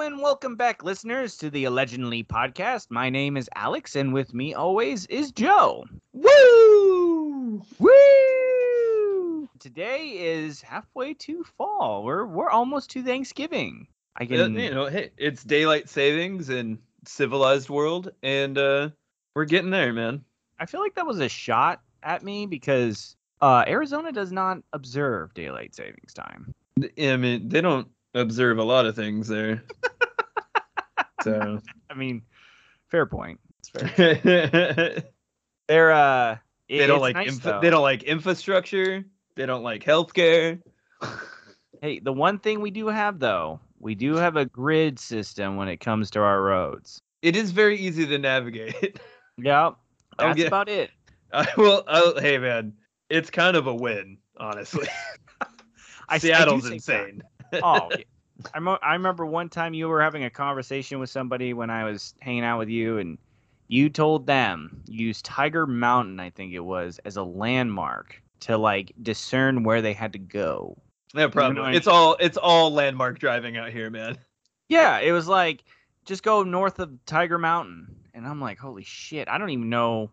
and welcome back, listeners, to the Allegedly podcast. My name is Alex, and with me always is Joe. Woo! Woo! Today is halfway to fall. We're we're almost to Thanksgiving. I can, you know, hey, it's daylight savings in civilized world, and uh, we're getting there, man. I feel like that was a shot at me because uh, Arizona does not observe daylight savings time. I mean, they don't observe a lot of things there. so I mean, fair point. It's fair. they They're uh, it- don't like nice, infra- they don't like infrastructure. They don't like healthcare. Hey, the one thing we do have though, we do have a grid system when it comes to our roads. It is very easy to navigate. Yep. I'll That's get- about it. I will. I'll, hey, man, it's kind of a win, honestly. I, I do Seattle's think insane. that. Oh. I, mo- I remember one time you were having a conversation with somebody when I was hanging out with you, and you told them use Tiger Mountain, I think it was, as a landmark to like discern where they had to go. No problem. know, I- It's all it's all landmark driving out here, man. Yeah, it was like just go north of Tiger Mountain, and I'm like, holy shit, I don't even know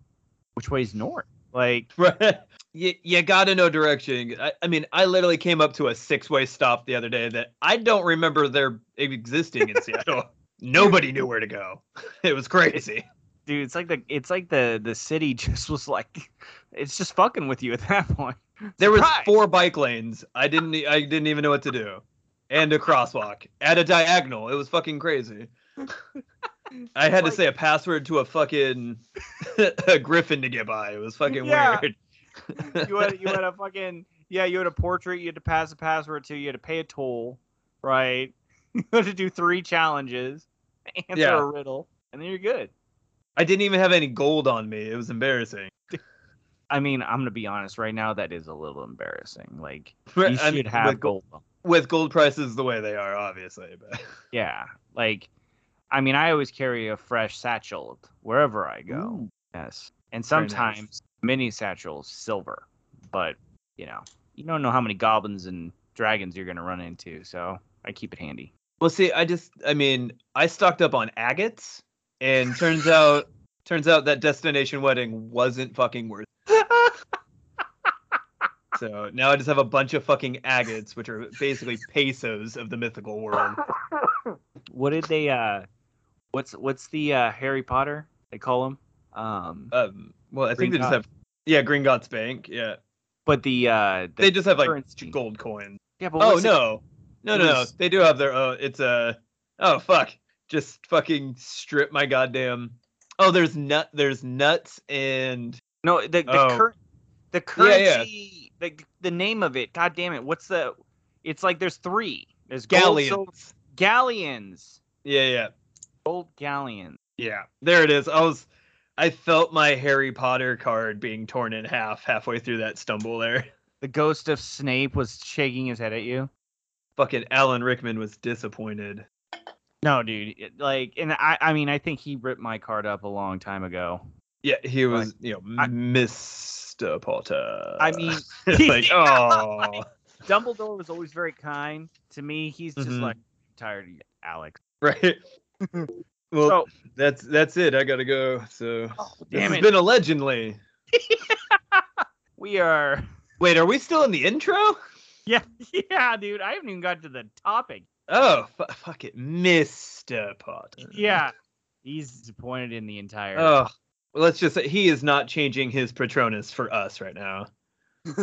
which way's north. Like, Right. You, you gotta know direction. I, I mean, I literally came up to a six way stop the other day that I don't remember there existing in Seattle. Nobody knew where to go. It was crazy. dude, it's like the it's like the the city just was like, it's just fucking with you at that point. There was Surprise! four bike lanes. I didn't I didn't even know what to do. And a crosswalk at a diagonal. It was fucking crazy. I had to say a password to a fucking a griffin to get by. It was fucking Yeah. weird. you had you had a fucking yeah, you had a portrait you had to pass a password to, you had to pay a toll, right? You had to do three challenges, answer Yeah. a riddle, and then you're good. I didn't even have any gold on me. It was embarrassing. I mean, I'm gonna be honest right now. That is a little embarrassing. Like I you should mean, have with gold. with gold prices the way they are, obviously. But Yeah, like I mean, I always carry a fresh satchel wherever I go. Yes, and sometimes nice. Mini satchels silver, but you know, you don't know how many goblins and dragons you're gonna run into, so I keep it handy. well, see, I just, I mean, I stocked up on agates, and turns out, turns out that destination wedding wasn't fucking worth. So now I just have a bunch of fucking agates, which are basically pesos of the mythical world. What did they? uh What's what's the uh Harry Potter? They call him. Um, Um, well, I think they just have, yeah, Gringotts Bank, yeah. but the uh the They just have like currency. gold coins. Yeah, but Oh it- no, no, no, no. They do have their. Oh, it's a. Oh fuck! Just fucking strip my goddamn. Oh, there's nut. There's Knuts and No, the the, Oh. cur- the Yeah, yeah. currency, the the name of it. God damn it! What's the? It's like there's three. There's gold, galleons. galleons, Yeah, yeah, gold galleons. yeah. There it is. I was. I felt my Harry Potter card being torn in half halfway through that stumble there. The ghost of Snape was shaking his head at you. Fucking Alan Rickman was disappointed. No, dude. it- Like, and I, I mean, I think he ripped my card up a long time ago. Yeah, he was. You know, I- Mr. Potter. I mean, like, oh, Dumbledore was always very kind to me. He's just Mhm. like tired of you, Alex. right. Well, So- that's that's it. I gotta go. So Oh, damn has it. been allegedly. We are. Wait, are we still in the intro? Yeah, yeah, dude. I haven't even got to the topic. Oh, fu- fuck it, Mr. Potter. Yeah, he's disappointed in the entire. Oh, well, let's just say he is not changing his Patronus for us right now.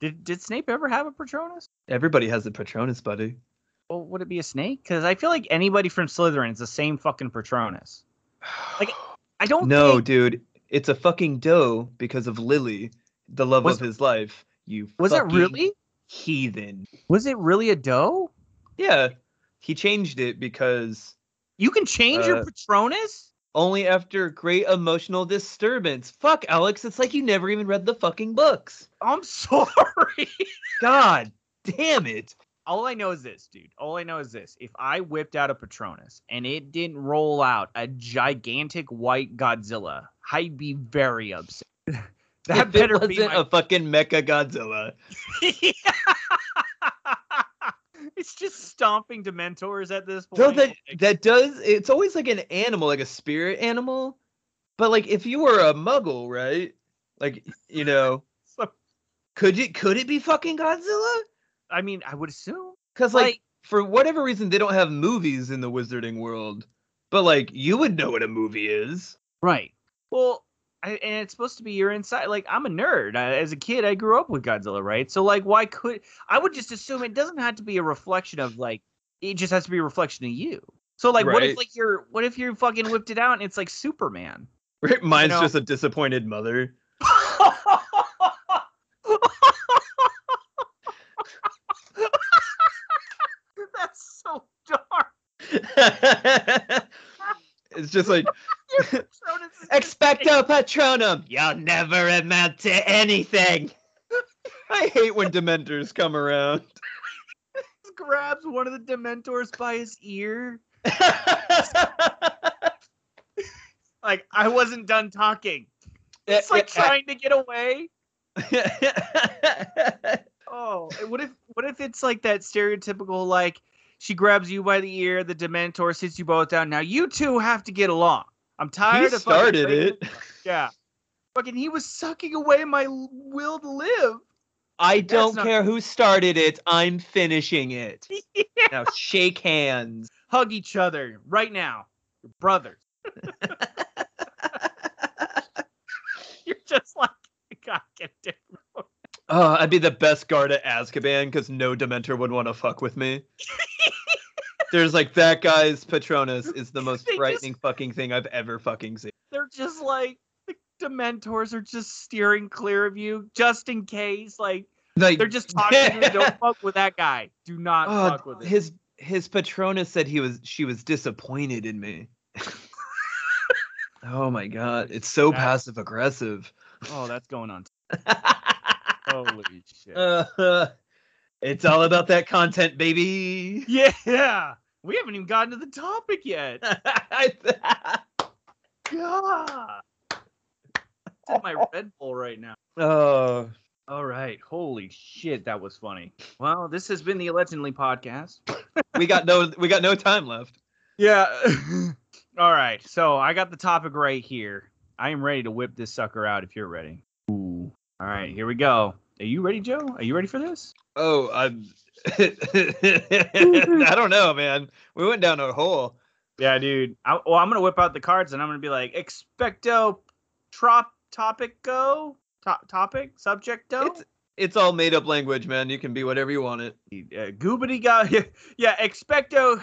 Did did Snape ever have a Patronus? Everybody has a Patronus, buddy. Well, would it be a snake? Because I feel like anybody from Slytherin is the same fucking Patronus. Like, I don't. no, think- dude, it's a fucking doe because of Lily, the love Was- of his life. You Was it really? heathen? Was it really a doe? Yeah, he changed it because You can change your Uh, Patronus? only after great emotional disturbance. Fuck, Alex, it's like you never even read the fucking books. I'm sorry. God damn it. All I know is this, dude. All I know is this. If I whipped out a Patronus and it didn't roll out a gigantic white Godzilla, I'd be very upset. that if better it be wasn't my a fucking Mecha Godzilla. it's just stomping Dementors at this point. No, that that does. It's always like an animal, like a spirit animal. But like, if you were a Muggle, right? Like, you know, So- could it could it be fucking Godzilla? I mean, I would assume. Because like, Like- for whatever reason, they don't have movies in the Wizarding world. But like, you would know what a movie is. Right. Well, I, and it's supposed to be your inside. Like I'm a nerd. I, as a kid, I grew up with Godzilla, right? So like, why could I would just assume it doesn't have to be a reflection of like it just has to be a reflection of you. So like, what if like you're what if you're fucking whipped it out and it's like Superman? Mine's know- just a disappointed mother. That's so dark. it's just like Patronus is just expecto patronum. You'll never amount to anything. I hate when Dementors come around. grabs one of the Dementors by his ear. Like I wasn't done talking. It's like trying to get away. Oh, what if what if it's like that stereotypical like she grabs you by the ear, the Dementor sits you both down. Now you two have to get along. I'm tired he of started it. Yeah, fucking he was sucking away my will to live. I don't not- care who started it. I'm finishing it. Now shake hands. Hug each other right now. You're brothers. You're just like God, get it. Oh, I'd be the best guard at Azkaban because no Dementor would want to fuck with me. There's like that guy's Patronus is the most They just- frightening fucking thing I've ever fucking seen. They're just like the Dementors are just steering clear of you just in case. Like Like they're just talking to you. Don't fuck with that guy. Do not Oh, fuck with him. his his Patronus said he was she was disappointed in me. oh my god, it's so passive aggressive. Oh, that's going on. Holy shit. Uh, it's all about that content, baby. yeah. We haven't even gotten to the topic yet. God. It's in my Red Bull right now. oh, All right. Holy shit, that was funny. Well, this has been the Allegedly podcast. we got no we got no time left. Yeah. All right. So I got the topic right here. I am ready to whip this sucker out if you're ready. Ooh. All right. Here we go. Are you ready, Joe? Are you ready for this? Oh, I'm. I don't know, man. We went down a hole. Yeah, dude. I, well, I'm gonna whip out the cards and I'm gonna be like, expecto trop topic go top topic subjecto. It's it's all made up language, man. You can be whatever you want it. uh, goobity go. Yeah, expecto.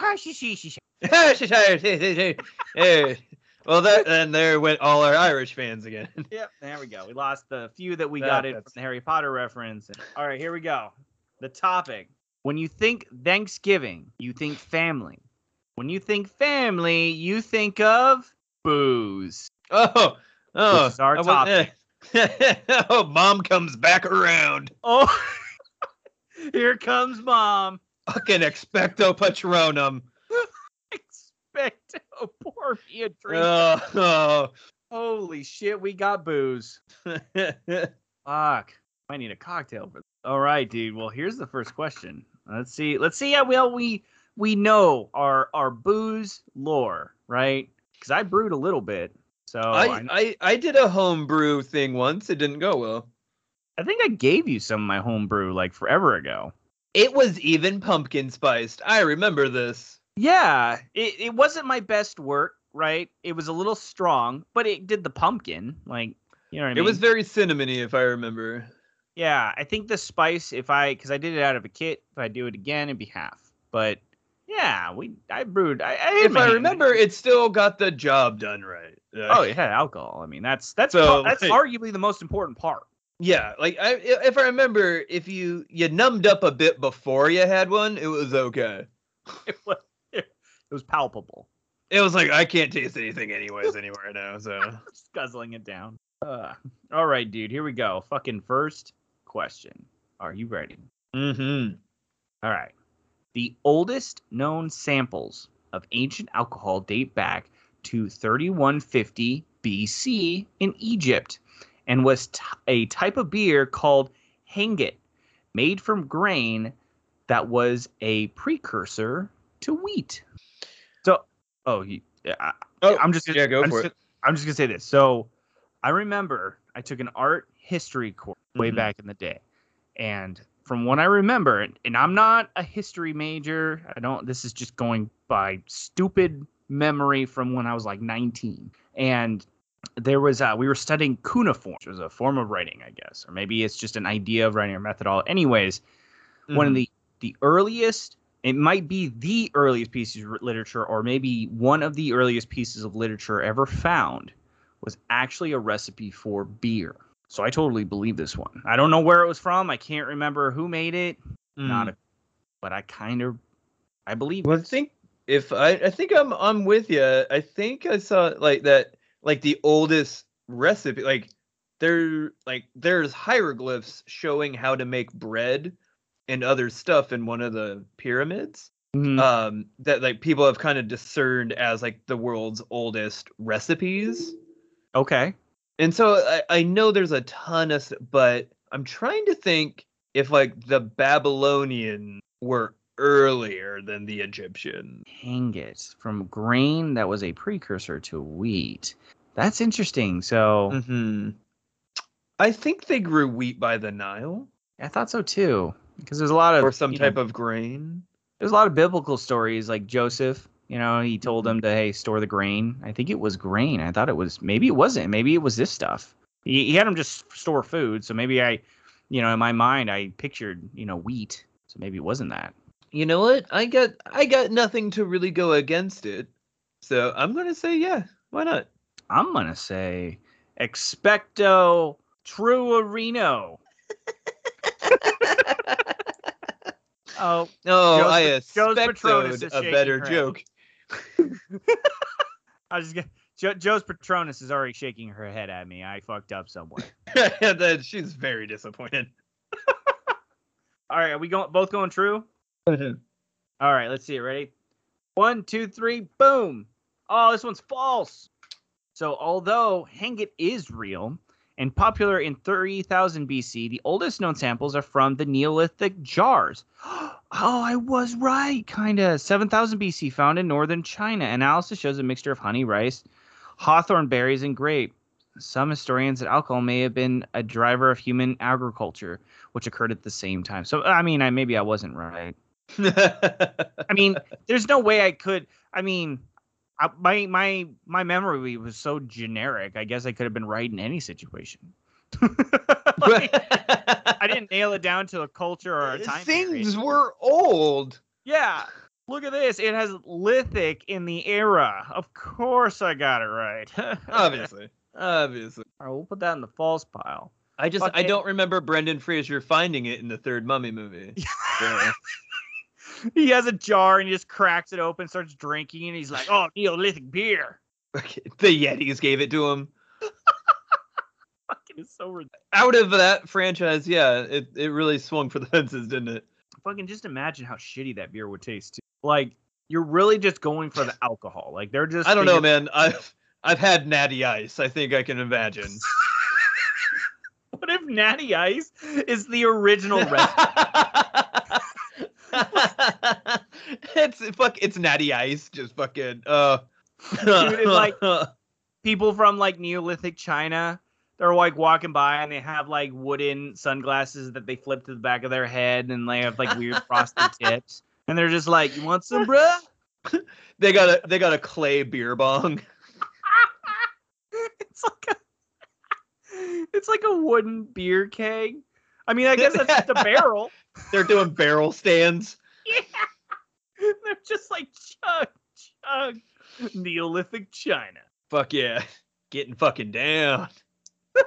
Well, that and there went all our Irish fans again. Yep, there we go. We lost the few that we That- got it from the Harry Potter reference. All right, here we go. The topic. When you think Thanksgiving, you think family. When you think family, you think of booze. Oh, oh, This is our eh. oh, mom comes back around. Oh, here comes mom. Fucking expecto patronum. Expecto, oh, pour me a drink. Oh, Holy shit, we got booze. oh. Fuck. I need a cocktail for this. All right, dude. Well, here's the first question. Let's see. Let's see how well we we know our our booze lore, right? Because I brewed a little bit, so I, I, I I did a home brew thing once. It didn't go well. I think I gave you some of my home brew like forever ago. It was even pumpkin spiced. I remember this. Yeah, it it wasn't my best work, right? It was a little strong, but it did the pumpkin, like you know what I It was very cinnamony, if I remember. Yeah, I think the spice, if I, because I did it out of a kit, if I do it again, it'd be half. But yeah, we, I brewed. I, I If I remember, it still got the job done right. Uh, Oh, it had alcohol. I mean, that's that's So, that's like- arguably the most important part. yeah. Like I, if I remember, if you you numbed up a bit before you had one, it was okay. It was, it was palpable. It was like I can't taste anything anyways anywhere now. So Just guzzling it down. Uh, all right, dude. Here we go. Fucking first question. Are you ready? mm-hmm. All right. The oldest known samples of ancient alcohol date back to 3150 BC in Egypt and was t- a type of beer called hangit, made from grain that was a precursor to wheat. Oh, you, I, Oh, I'm just yeah, go I'm for just, it. I'm just gonna say this. So, I remember I took an art history course way Mhm. back in the day, and from what I remember, and, I'm not a history major. I don't. This is just going by stupid memory from when I was like 19, and there was uh, we were studying cuneiform, which was a form of writing, I guess, or maybe it's just an idea of writing or methodology. Anyways, one of Mhm. the the earliest it might be the earliest pieces of literature or maybe one of the earliest pieces of literature ever found was actually a recipe for beer so i totally believe this one i don't know where it was from i can't remember who made it not Mm. a, but i kind of i believe Well, I think if I, I think I'm, I'm with you. I think I saw like that, like the oldest recipe. Like there, like there's hieroglyphs showing how to make bread and other stuff in one of the pyramids. Mhm. Um, that like people have kind of discerned as like the world's oldest recipes. okay And so I, I know there's a ton of, but I'm trying to think if like the Babylonian were earlier than the Egyptian. hang it from grain that was a precursor to wheat that's interesting so hmm I think they grew wheat by the Nile i thought so too because there's a lot of or some you know, type of grain. there's a lot of biblical stories like Joseph. You know, he told mm-hmm. them to hey store the grain. I think it was grain. I thought it was maybe it wasn't. Maybe it was this stuff. He, he had them just store food. So maybe I, you know, in my mind I pictured you know wheat. So maybe it wasn't that. You know what? I got I got nothing to really go against it. So I'm gonna say yeah. Why not? I'm gonna say expecto truorino. Oh, Oh, Joe's- I Joe's Patronus expected is a better her joke. I was just gonna, jo- Joe's Patronus is already shaking her head at me. I fucked up somewhere. then she's very disappointed. All right, are we going both going true? All right, let's see it. Ready? One, two, three, boom. Oh, this one's false. So, although Hangit is real and popular in 30,000 BC, the oldest known samples are from the Neolithic jars. Oh, I was right, kind of. 7,000 BC, found in northern China. Analysis shows a mixture of honey, rice, hawthorn berries, and grape. Some historians that alcohol may have been a driver of human agriculture, which occurred at the same time. So, I mean, I maybe I wasn't right. I mean, there's no way I could. I mean, I, my my my memory was so generic. I guess I could have been right in any situation. Like, I didn't nail it down to a culture or a time Things period. were old. Yeah, look at this. It has lithic in the era. Of course, I got it right. Obviously. Obviously. All right, we'll put that in the false pile. I just Fuck I it. don't remember Brendan Fraser finding it in the third Mummy movie. So, He has a jar and he just cracks it open, starts drinking, and he's like, "Oh, Neolithic beer." the Yetis gave it to him. Fucking is so ridiculous. Out of that franchise, yeah, it, it really swung for the fences, didn't it? fucking just imagine how shitty that beer would taste. Too. Like you're really just going for the alcohol. Like they're just. I don't know, man. I've I've had Natty Ice. I think I can imagine. What if Natty Ice is the original recipe? it's fuck. It's Natty Ice. Just fucking. Uh. Dude, like- People from like Neolithic China, they're like walking by and they have like wooden sunglasses that they flip to the back of their head and they have like weird frosted tips. And they're just like, "You want some, bruh?" they got a they got a clay beer bong. it's like a, it's like a wooden beer keg. I mean, I guess that's just a barrel. They're doing barrel stands. Yeah. They're just like chug, chug. Neolithic China. Fuck yeah, getting fucking down. All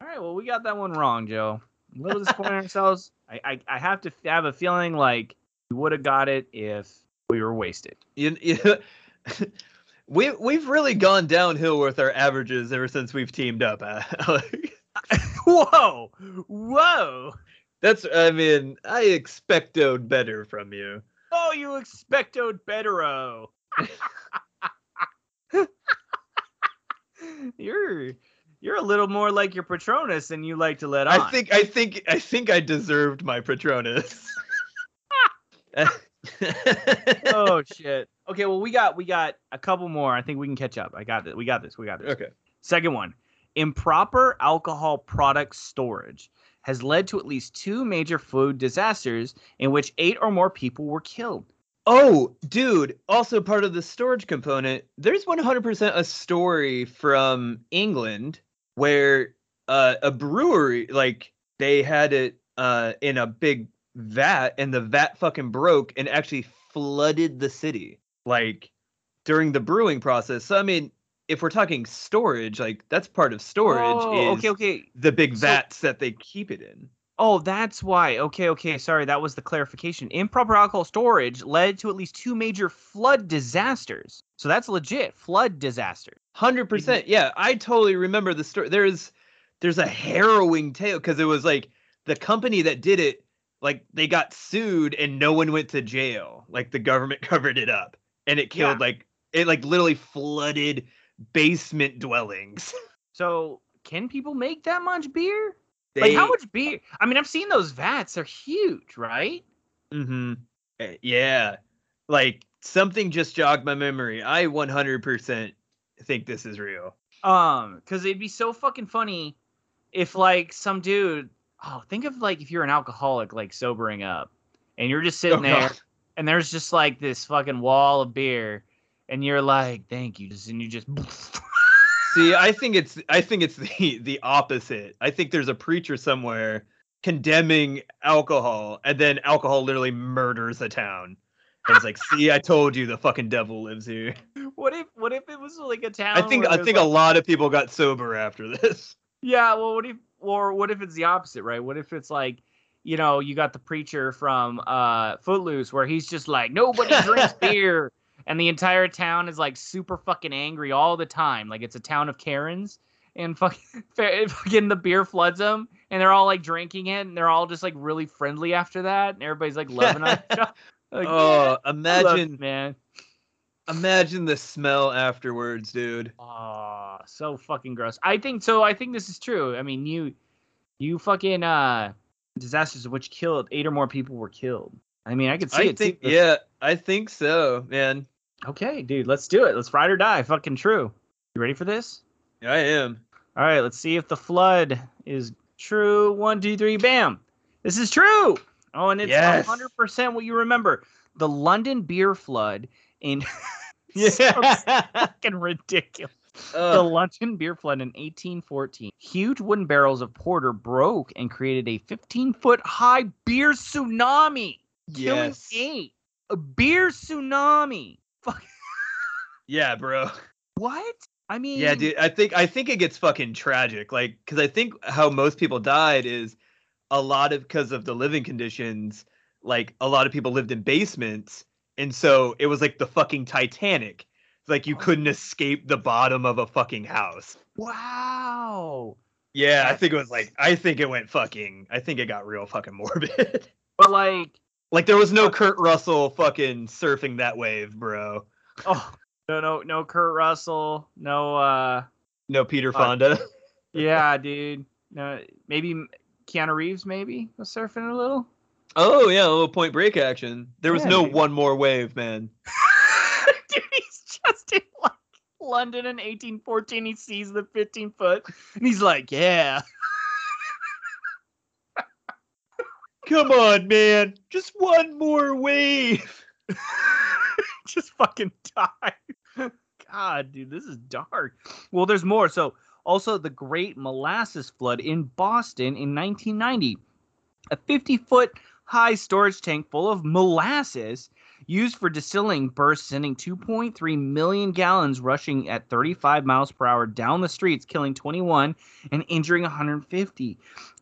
right, well, we got that one wrong, Joe. A little disappointed ourselves. I, I, I have to have a feeling like we would have got it if we were wasted. You, you, we we've really gone downhill with our averages ever since we've teamed up. uh. Whoa, whoa! That's I mean I expected better from you. Oh, you expectoed bettero. you're you're a little more like your Patronus than you like to let on. I think I think I think I deserved my Patronus. oh shit. Okay, well we got we got a couple more. I think we can catch up. I got this. We got this. We got this. okay. Second one. Improper alcohol product storage has led to at least two major food disasters in which eight or more people were killed. Oh, dude, also part of the storage component, there's 100% a story from England where uh, a brewery, like, they had it uh, in a big vat and the vat fucking broke and actually flooded the city, like, during the brewing process. So, I mean, if we're talking storage, like, that's part of storage Oh, is okay, okay. the big So- vats that they keep it in. Oh, that's why. Okay, okay. Sorry, that was the clarification. Improper alcohol storage led to at least two major flood disasters. So that's legit. Flood disaster. Hundred percent. Yeah, I totally remember the story. There's there's a harrowing tale because it was like the company that did it, like they got sued and no one went to jail. Like the government covered it up and it killed Yeah. like it like literally flooded basement dwellings. So can people make that much beer? Like how much beer? I mean, I've seen those vats. They're huge, right? Mm-hmm. Eh, Yeah. Like something just jogged my memory. I 100% think this is real. Um, because it'd be so fucking funny if like some dude. Oh, think of like if you're an alcoholic, like sobering up, and you're just sitting Oh, there, God. and there's just like this fucking wall of beer, and you're like, "Thank you," and you just. See, I think it's I think it's the the opposite. I think there's a preacher somewhere condemning alcohol, and then alcohol literally murders a town. And it's like, see, I told you the fucking devil lives here. what if what if it was like a town? I think I think a lot of people got sober after this. Yeah, well, what if or what if it's the opposite, right? What if it's like, you know, you got the preacher from uh Footloose where he's just like, nobody drinks beer, and the entire town is like super fucking angry all the time, like it's a town of Karens, and fucking, fucking the beer floods them, and they're all like drinking it, and they're all just like really friendly after that, and everybody's like loving each other. Like, oh, yeah, imagine it, man. imagine the smell afterwards, dude. Oh, so fucking gross. I think so. I think this is true. I mean, you, you fucking uh, disasters of which killed eight or more people were killed. I mean, I could see I it. think too. yeah, I think so, man. Okay, dude, let's do it. Let's ride or die. Fucking true. You ready for this? Yeah, I am. All right, let's see if the flood is true. One, two, three, bam. This is true. Oh, and it's Yes. 100% what you remember. The London beer flood in Yeah. fucking ridiculous. the London beer flood in 1814. Huge wooden barrels of porter broke and created a 15 foot high beer tsunami, killing yes. eight. A beer tsunami. Fuck. Yeah, bro. What? I mean, Yeah, dude. I think I think it gets fucking tragic. Like, because I think how most people died is a lot of because of the living conditions. Like, a lot of people lived in basements, and so it was like the fucking Titanic. Like, you oh. couldn't escape the bottom of a fucking house. Wow. Yeah, I think it was like I think it went fucking. I think it got real fucking morbid. But like, like, there was no Kurt Russell fucking surfing that wave, bro. oh no, no, no, Kurt Russell, no, uh, No Peter. Fonda. yeah, dude, no, maybe Keanu Reeves, maybe was surfing a little. Oh yeah, a little Point Break action. There was Yeah, no dude. one more wave, man. Dude, he's just in like London in 1814. He sees the 15 foot, and he's like, "Yeah, Come on, man. Just one more wave. just fucking die." God, dude, this is dark. Well, there's more. So, also the Great Molasses Flood in Boston in 1990, a 50 foot high storage tank full of molasses used for distilling burst, sending 2.3 million gallons rushing at 35 miles per hour down the streets, killing 21 and injuring 150.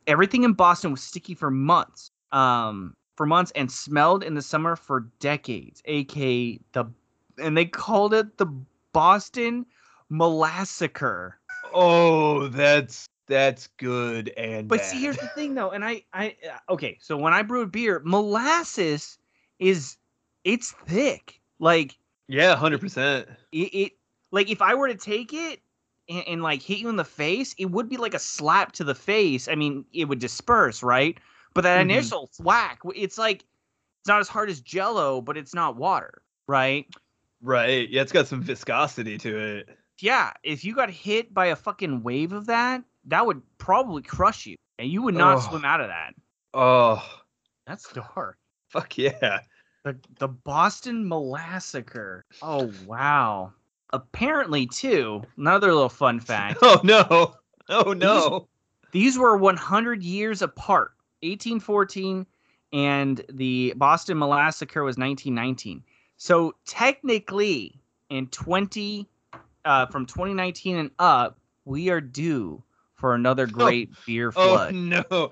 Everything in Boston was sticky for months. Um, for months and smelled in the summer for decades, aka the and they called it the Boston Molassacre. Oh, that's that's good and But bad. see, here's the thing though, and I, I, uh, okay, so when I brew beer, molasses is it's thick. Like yeah, hundred percent. it, it, like if I were to take it and, and like hit you in the face, it would be like a slap to the face. I mean, it would disperse, right? But that Mhm. initial whack, it's like It's not as hard as Jello, but it's not water, right? Right. Yeah, it's got some viscosity to it. Yeah, if you got hit by a fucking wave of that, that would probably crush you, and you would not Oh. swim out of that. Oh, That's dark. fuck yeah. The the Boston Molassacre. Oh wow. Apparently, too, another little fun fact. Oh no. Oh no. These were 100 years apart. 1814 and the Boston Molassacre was 1919. So technically, in 20 uh, from 2019 and up, we are due for another great beer flood. Oh no.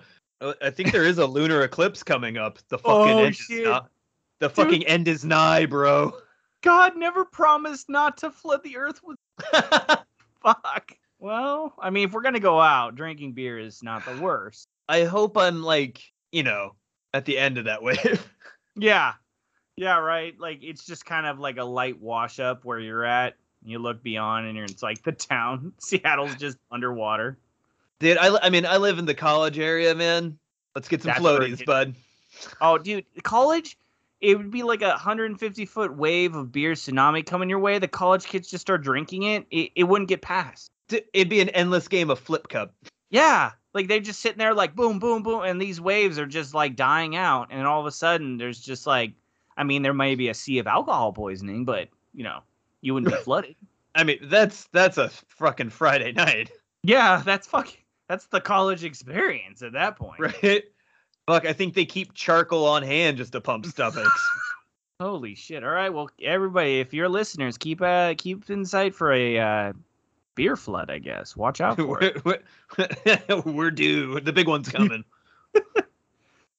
I think there is a lunar eclipse coming up. The fucking Oh, end shit. is nigh. The fucking end is nigh, bro. God never promised not to flood the earth with fuck. Well, I mean, if we're gonna go out, drinking beer is not the worst. I hope I'm like, you know, at the end of that wave. Yeah. Yeah, right. Like it's just kind of like a light wash up where you're at. You look beyond and you're it's like the town. Seattle's just underwater. Dude, I, I mean, I live in the college area, man. Let's get some That's floaties, bud. Oh, dude, college, it would be like a 150 foot wave of beer tsunami coming your way. The college kids just start drinking it. It, it wouldn't get past. It'd be an endless game of flip cup. Yeah. Like they're just sitting there like boom, boom, boom. And these waves are just like dying out. And all of a sudden there's just like, I mean, there may be a sea of alcohol poisoning, but you know, you wouldn't be flooded. I mean, that's that's a fucking Friday night, Yeah, that's fucking that's the college experience at that point. right? Fuck, I think they keep charcoal on hand just to pump stomachs. Holy shit. All right. Well, everybody, if you're listeners, keep uh keep in sight for a uh beer flood, I guess. Watch out for it. we're, due. The big one's coming.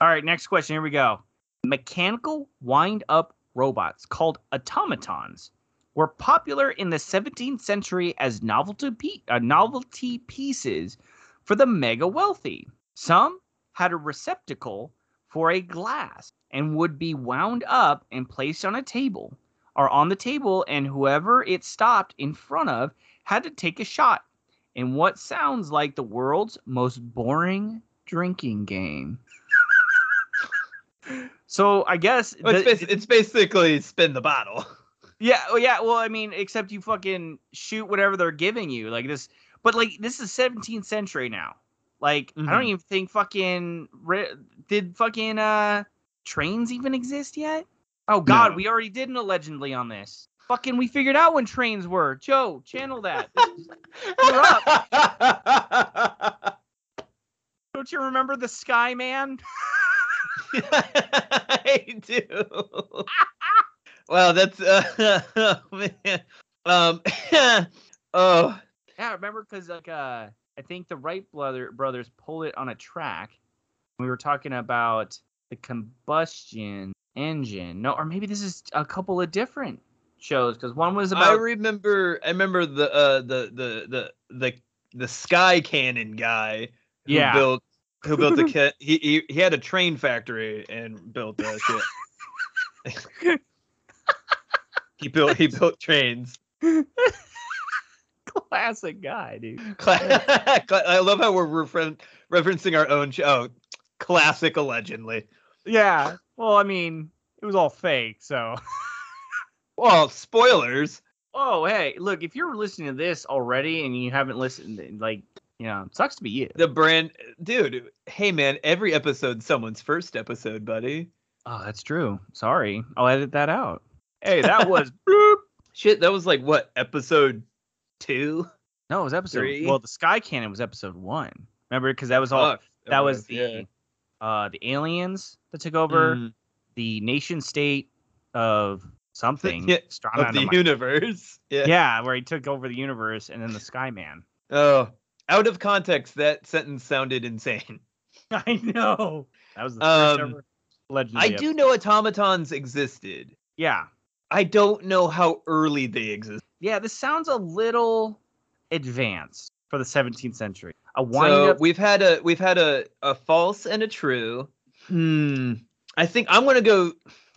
All right, next question. Here we go. Mechanical wind up robots called automatons were popular in the 17th century as novelty pe- uh, novelty pieces for the mega wealthy. Some had a receptacle for a glass and would be wound up and placed on a table or on the table and whoever it stopped in front of had to take a shot in what sounds like the world's most boring drinking game. so I guess Well, it's, the- basi- it's basically spin the bottle. yeah, oh yeah. Well, I mean, except you fucking shoot whatever they're giving you, like this. But like, this is 17th century now. Like, I don't Mhm. even think fucking did fucking uh trains even exist yet. Oh God, No. we already did an allegedly on this. Fucking, we figured out when trains were. Joe, channel that. This is- don't you remember the Sky Man? I do. wow, that's uh, oh, man. Um, oh, Yeah, remember because like uh, I think the Wright brother brothers pulled it on a track. We were talking about the combustion engine. No, or maybe this is a couple of different shows because one was about. I remember. I remember the uh, the the the the the sky cannon guy who Yeah. built who built the kit. He, he he had a train factory and built that shit. he built he built trains. classic guy, dude. I love how we're referen- referencing our own show. Classic, allegedly. Yeah. Well, I mean, it was all fake, so. Well, spoilers. Oh, hey, look, if you're listening to this already and you haven't listened, like, you know, sucks to be you. The brand, dude. Hey, man. Every episode's someone's first episode, buddy. Oh, that's true. Sorry. I'll edit that out. Hey, that was bloop. Shit, that was like what episode two? No, it was episode. Three? Well, the Sky Cannon was episode one. Remember, because that was all. Fuck, that was the yeah. uh the aliens that took over Mm, the nation state of something. Yeah, of the universe. Yeah. yeah, where he took over the universe, and then the Sky Man. Oh, out of context, that sentence sounded insane. I know. That was the first Um, ever legendary. I do know automatons existed. Yeah, I don't know how early they exist. yeah. This sounds a little advanced for the 17th century. A wind So up. we've had a we've had a, a false and a true. Hmm. I think I'm gonna go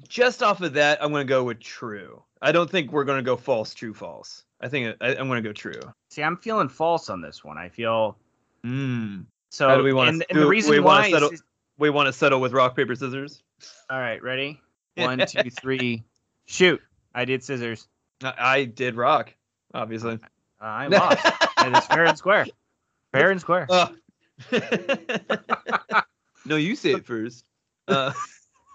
just off of that. I'm gonna go with true. I don't think we're gonna go false, true, false. I think I, I'm gonna go true. See, I'm feeling false on this one. I feel Hmm. so. How do we wanna and, s- and the we reason wanna why settle- is, We want to settle with rock paper scissors. all right. Ready? One, two, three, shoot! I did scissors. I, I did rock, obviously. Uh, I lost. it's fair and square. Fair and square. Uh, no, you say it first. Uh,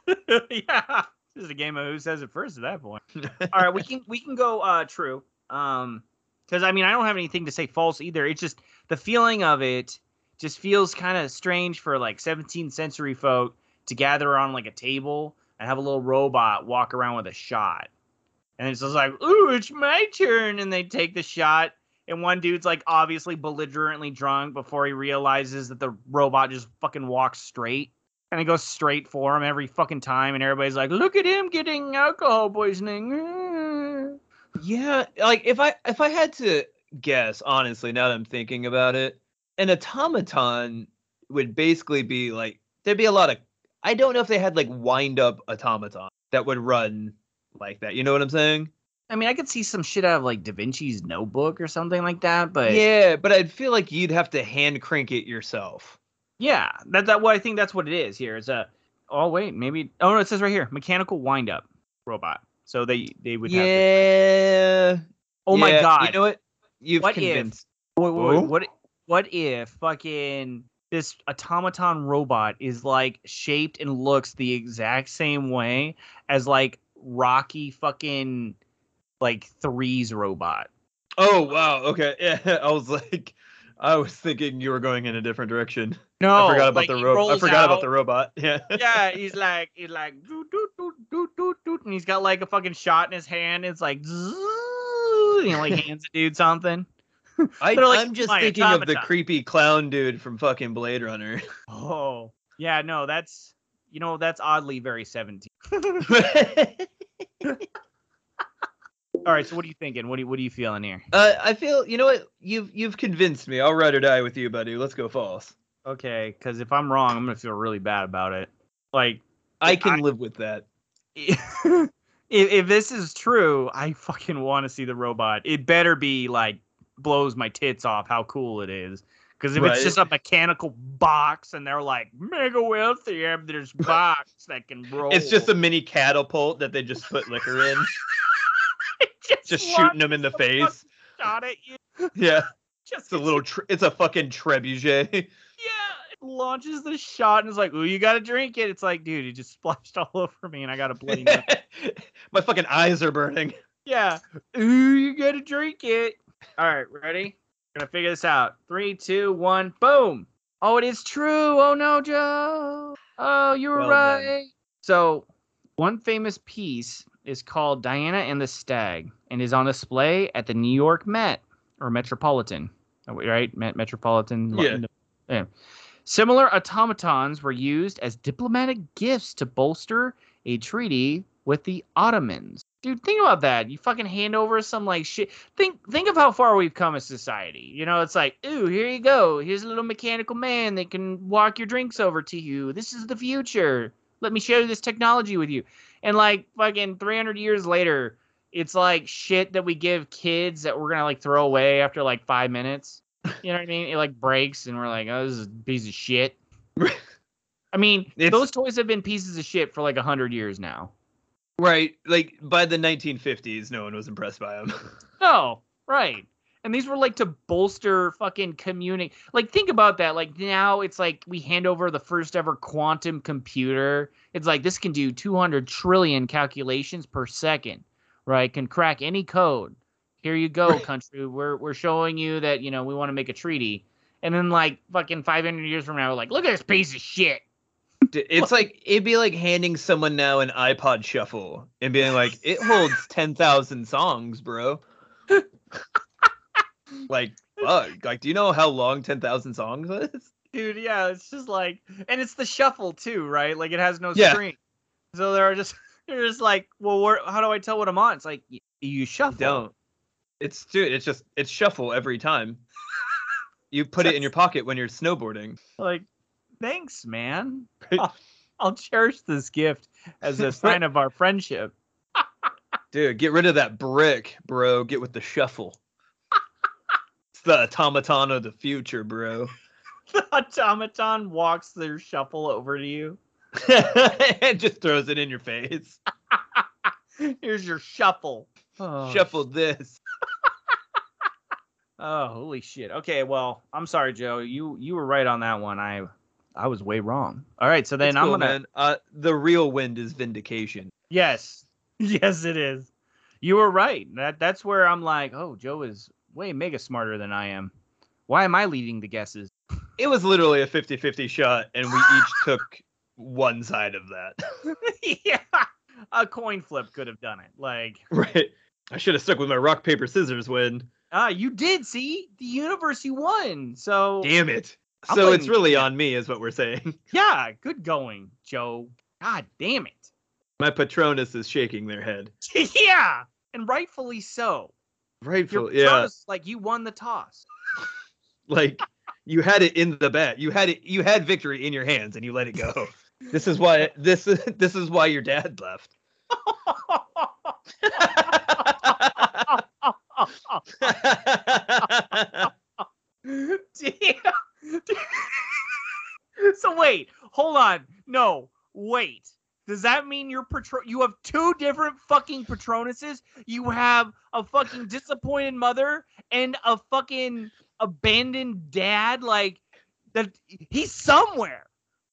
yeah. This is a game of who says it first at that point. All right, we can we can go uh true. Um because I mean I don't have anything to say false either. It's just the feeling of it just feels kind of strange for like 17th century folk to gather around like a table and have a little robot walk around with a shot. And it's just like, ooh, it's my turn. And they take the shot. And one dude's like obviously belligerently drunk before he realizes that the robot just fucking walks straight. And it goes straight for him every fucking time. And everybody's like, look at him getting alcohol poisoning. yeah, like if I if I had to guess, honestly, now that I'm thinking about it, an automaton would basically be like there'd be a lot of I don't know if they had like wind up automaton that would run like that. You know what I'm saying? I mean, I could see some shit out of like Da Vinci's notebook or something like that, but yeah, but I'd feel like you'd have to hand crank it yourself. Yeah, that that what I think that's what it is here. It's a oh wait, maybe oh no, it says right here, mechanical wind up robot. So they they would have yeah. to, Oh my god. You know what? You've What if- convinced. Wait, wait, wait, what what if fucking this automaton robot is like shaped and looks the exact same way as like Rocky fucking like threes robot. Oh wow. Okay. Yeah. I was like, I was thinking you were going in a different direction. No, I forgot about like, the robot. I forgot about the robot. Yeah. yeah, he's like he's like doot, doot, doot, doot, doot, doot, and he's got like a fucking shot in his hand. It's like zzz, and he like hands a dude something. I, like, I'm just "My thinking of the creepy clown dude from fucking Blade Runner. Oh yeah, no, that's you know that's oddly very seventeen. All right, so what are you thinking? What do you, what are you feeling here? uh, I feel you know what you've you've convinced me. I'll ride or die with you, buddy. Let's go false. Okay, because if I'm wrong, I'm gonna feel really bad about it. Like, I I- can live with that. if, if this is true, I fucking want to see the robot. It better be like blows my tits off how cool it is. Because if Right. it's just a mechanical box and they're like mega wealthy, and there's box that can roll. It's just a mini catapult that they just put liquor in, just, just shooting them in the the face. shot at you. Yeah, Just it's a little. Tre- it's a fucking trebuchet. Yeah. Launches the shot and it's like, ooh, you gotta drink it. It's like, dude, it just splashed all over me and I got a bloody. My fucking eyes are burning. Yeah. Ooh, you gotta drink it. All right, ready? Gonna figure this out. Three, two, one, boom. Oh, it is true. Oh no, Joe. Oh, you were Well right. done. So, one famous piece is called Diana and the Stag and is on display at the New York Met or Metropolitan. Right? Met Metropolitan. Yeah. Yeah. Similar automatons were used as diplomatic gifts to bolster a treaty with the Ottomans. Dude, think about that. You fucking hand over some like shit. Think think of how far we've come as society. You know, it's like, ooh, here you go. Here's a little mechanical man that can walk your drinks over to you. This is the future. Let me share this technology with you. And like fucking 300 years later, it's like shit that we give kids that we're gonna like throw away after like five minutes. You know what I mean? It like breaks, and we're like, oh, this is a piece of shit. I mean, It's- those toys have been pieces of shit for like a hundred years now. Right, like by the 1950s, no one was impressed by them. No, right. And these were like to bolster fucking community. Like, think about that. Like, now it's like we hand over the first ever quantum computer. It's like this can do 200 trillion calculations per second, right? Can crack any code. Here you go, Right. country. We're, we're showing you that, you know, we want to make a treaty. And then, like, fucking 500 years from now, we're like, look at this piece of shit. It's like it'd be like handing someone now an iPod Shuffle and being like, "It holds ten thousand songs, bro." like, fuck. Like, do you know how long ten thousand songs is? Dude, yeah, it's just like, and it's the shuffle too, right? Like it has no Yeah. screen, so there are just they're just like, well, where, how do I tell what I'm on? It's like you shuffle. Don't. It's dude. It's just it's shuffle every time. You put it in your pocket when you're snowboarding. Like, thanks, man. I'll, I'll cherish this gift as a sign of our friendship. Dude, get rid of that brick, bro. Get with the shuffle. it's the automaton of the future, bro. The automaton walks their shuffle over to you. and just throws it in your face. Here's your shuffle. Oh, Shuffle this. Oh, holy shit. Okay, well, I'm sorry, Joe. You you were right on that one. I I was way wrong. All right, so then It's I'm cool, gonna. Uh, the real wind is vindication. Yes. Yes, it is. You were right. That that's where I'm like, oh, Joe is way mega smarter than I am. Why am I leading the guesses? It was literally a 50-50 shot, and we each took one side of that. yeah. A coin flip could have done it. Like, right. I should have stuck with my rock paper scissors win. Ah, you did see the universe you won. So Damn it. I'm So it's really on me, is what we're saying. yeah, good going, Joe. God damn it. My Patronus is shaking their head. yeah, and rightfully so. Your Rightful, yeah. Like you won the toss. Like you had it in the bat. You had it. You had victory in your hands, and you let it go. this is why. This is this is why your dad left. So wait, hold on. No, wait. Does that mean you're patro- you have two different fucking Patronuses? You have a fucking disappointed mother and a fucking abandoned dad like that he's somewhere,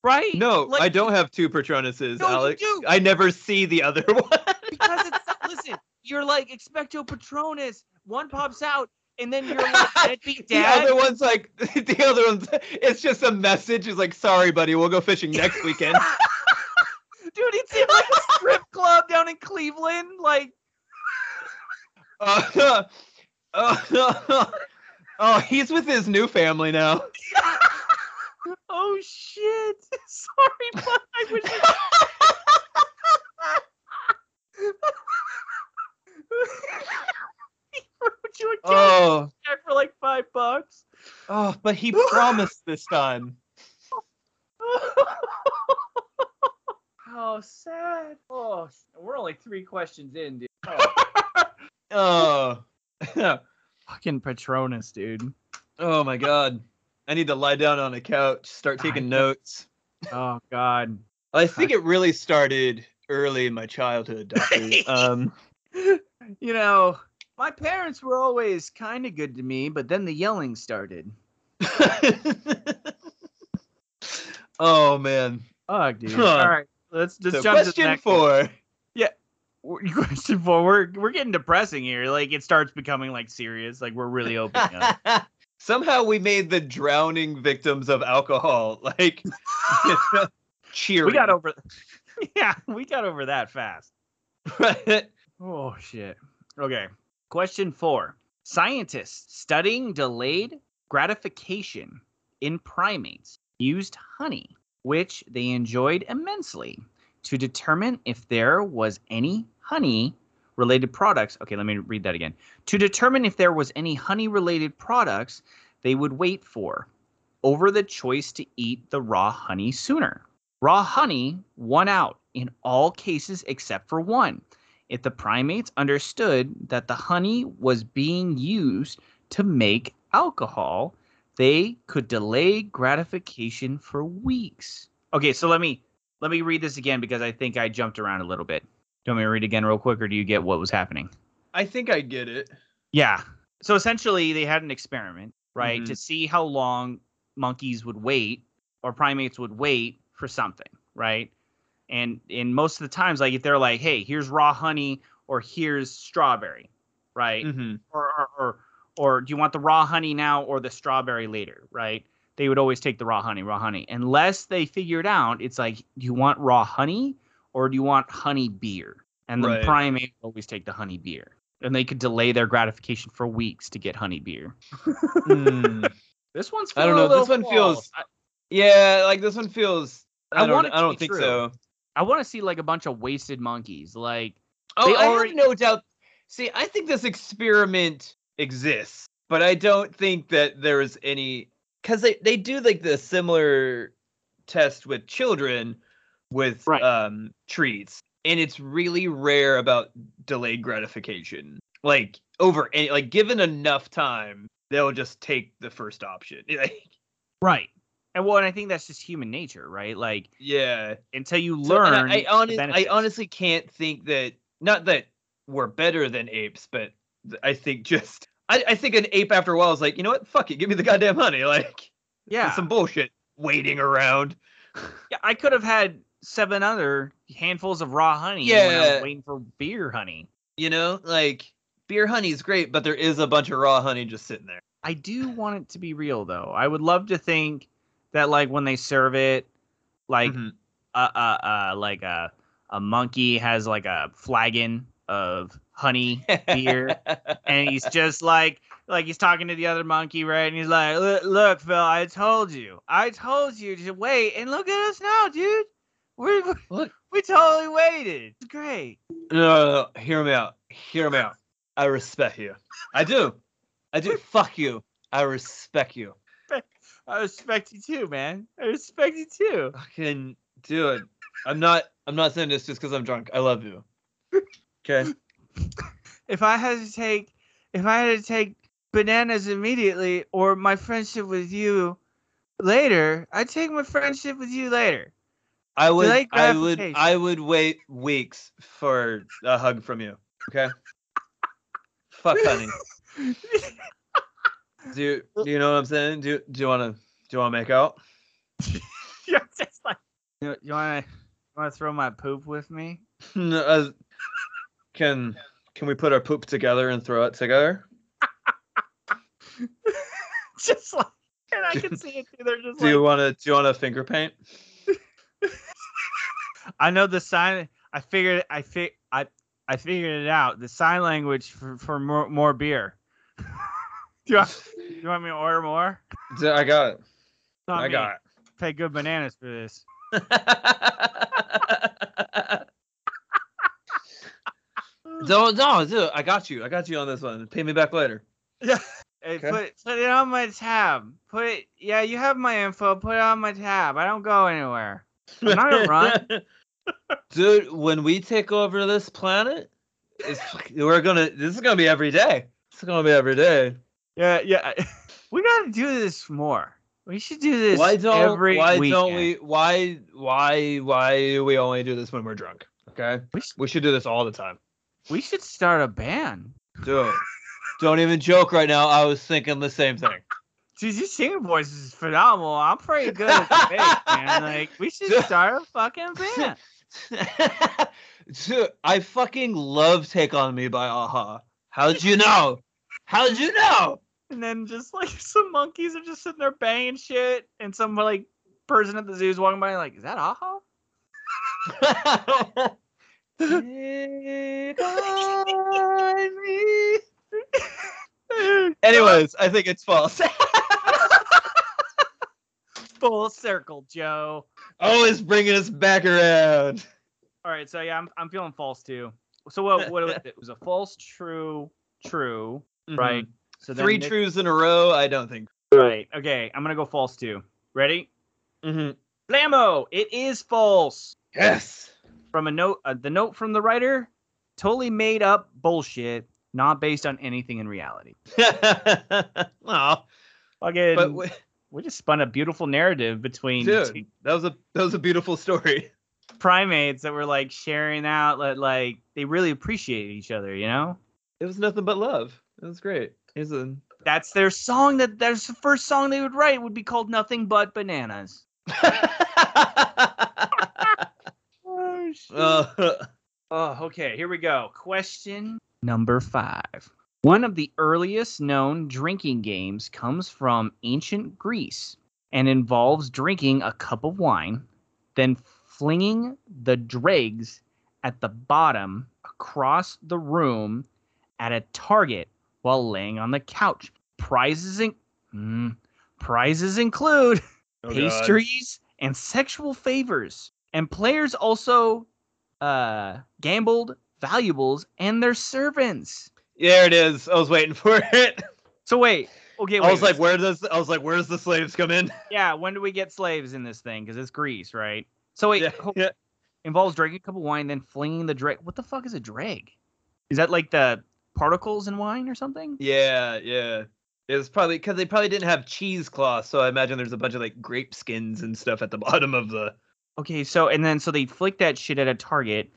right? no, Like, I don't have two Patronuses, No, you Alex. do. I never see the other one. because it's listen, you're like expecto patronus. One pops out, and then you're like deadbeat dad. The other one's like the other one's. It's just a message. It's like, sorry, buddy, we'll go fishing next weekend. Dude, it's in like a strip club down in Cleveland. Like, Uh, uh, oh, he's with his new family now. oh shit. Sorry, but I wish. He wrote you a cat Oh, for like five bucks. oh, but he promised this time. How sad. Oh, we're only three questions in, dude. Oh, Fucking Patronus, dude. oh my God! I need to lie down on a couch, start taking know. notes. Oh God. I think it really started early in my childhood, Doctor. um, You know, my parents were always kind of good to me, but then the yelling started. oh man. Oh, dude. Huh. All right, let's just So jump to the question next one. four. Question four. We're we're getting depressing here. Like it starts becoming like serious. Like we're really opening up. Somehow we made the drowning victims of alcohol like cheering. we got over. Yeah, we got over that fast. Oh shit. Okay. Question four. Scientists studying delayed gratification in primates used honey, which they enjoyed immensely, to determine if there was any honey related products. Okay, let me read that again. To determine if there was any honey related products they would wait for over the choice to eat the raw honey sooner. Raw honey won out in all cases except for one. If the primates understood that the honey was being used to make alcohol, they could delay gratification for weeks. Okay, so let me let me read this again because I think I jumped around a little bit. Do you want me to read again real quick, or do you get what was happening? I think I get it. Yeah. So essentially, they had an experiment, right, Mhm. to see how long monkeys would wait or primates would wait for something, right? And in most of the times, like if they're like, "Hey, here's raw honey," or "Here's strawberry," right? hmm Or, or or or do you want the raw honey now or the strawberry later, right? They would always take the raw honey, raw honey, unless they figured out it's like, do you want raw honey or do you want honey beer? And the Right. primate would always take the honey beer and they could delay their gratification for weeks to get honey beer. This one's I don't know, a this one flawed. feels- Yeah, like this one feels. I I, don't. want it I don't be think true. so. I want to see like a bunch of wasted monkeys. Like Oh, They I already- have no doubt. See, I think this experiment exists, but I don't think that there is any because they they do like the similar test with children with Right. um treats, and it's really rare about delayed gratification. Like over any like given enough time, they'll just take the first option. Right. And well, and I think that's just human nature, right? Like Yeah. until you So, learn. I, I, the honest, I honestly can't think that not that we're better than apes, but I think just I, I think an ape after a while is like, you know what? Fuck it, give me the goddamn honey. Like yeah, some bullshit waiting around. yeah. I could have had seven other handfuls of raw honey when I Yeah. was waiting for beer honey. You know, like beer honey is great, but there is a bunch of raw honey just sitting there. I do want it to be real though. I would love to think that like when they serve it, like Mhm. uh uh uh like a a monkey has like a flagon of honey beer and he's just like like he's talking to the other monkey right and he's like look, phil i told you i told you to wait and look at us now dude we we- Look. we totally waited it's great No, no, no, hear me out. Hear me out. I respect you. I do. I do. Fuck you. I respect you. I respect you too man i respect you too Fucking dude. I'm not. I'm not saying this just because I'm drunk. I love you. Okay. if i had to take if i had to take bananas immediately or my friendship with you later i'd take my friendship with you later I would. I would. I would wait weeks for a hug from you. Okay. Fuck, honey. Do you, do you know what I'm saying? Do Do you want to Do you want to make out? You're just like, you, you want to want to throw my poop with me? No, uh, can Can we put our poop together and throw it together? just like, and I can see it too. They're just Do you want to Do you want to finger paint? I know the sign. I figured. I fi- I I figured it out. The sign language for for more more beer. Do you want, you want me to order more? I got it. I got Pay good bananas for this. it. don't no, dude. I got you. I got you on this one. Pay me back later. Yeah. Hey, Okay. put put it on my tab. Put it. Yeah, you have my info. Put it on my tab. I don't go anywhere. I'm not a run. Dude, when we take over this planet, it's, we're gonna. This is gonna be every day. It's gonna be every day. Yeah, yeah. We gotta do this more. We should do this Why don't? every why weekend. don't we? Why? Why? Why do we only do this when we're drunk? Okay. We, sh- We should do this all the time. we should start a band. Dude, don't even joke right now. I was thinking the same thing. Dude, your singing voice is phenomenal. I'm pretty good at the bass, man. Like, we should start a fucking band. Dude, I fucking love "Take on Me" by a-ha. How'd you know? How'd you know? And then just like some monkeys are just sitting there banging shit, and some like person at the zoo is walking by, like, is that a-ha? Anyways, I think it's false. Full circle, Joe. Always bringing us back around. All right, so yeah, I'm I'm feeling false too. So what? What was it? It was a false, true, true, mm-hmm. right? So. Three Nick- truths in a row. I don't think. Right. Okay, I'm gonna go false too. Ready? Mm-hmm. Blammo! It is false. Yes. From a note, uh, the note from the writer, totally made up bullshit, not based on anything in reality. Aw, Fucking, but w- we just spun a beautiful narrative between dude, two that was a that was a beautiful story. primates that were like sharing out, like, like they really appreciate each other. You know, It was nothing but love. It was great. A that's their song. That that's the first song they would write would be called "Nothing But Bananas." Oh, Uh, Oh, okay. Here we go. Question number five. One of the earliest known drinking games comes from ancient Greece and involves drinking a cup of wine, then flinging the dregs at the bottom across the room at a target while laying on the couch. Prizes, in- mm, prizes include oh God. pastries and sexual favors. And players also uh gambled valuables and their servants. There it is. I was waiting for it. So wait, okay, I wait. was like, where does I was like, where's the slaves come in? yeah, when do we get slaves in this thing? Because it's Greece, right? So wait, Yeah, ho- yeah. involves drinking a cup of wine, then flinging the dreg. What the fuck is a dreg? Is that like the particles in wine or something? Yeah, yeah. It was probably because they probably didn't have cheesecloth, so I imagine there's a bunch of like grape skins and stuff at the bottom of the. Okay, so and then so they flick that shit at a target.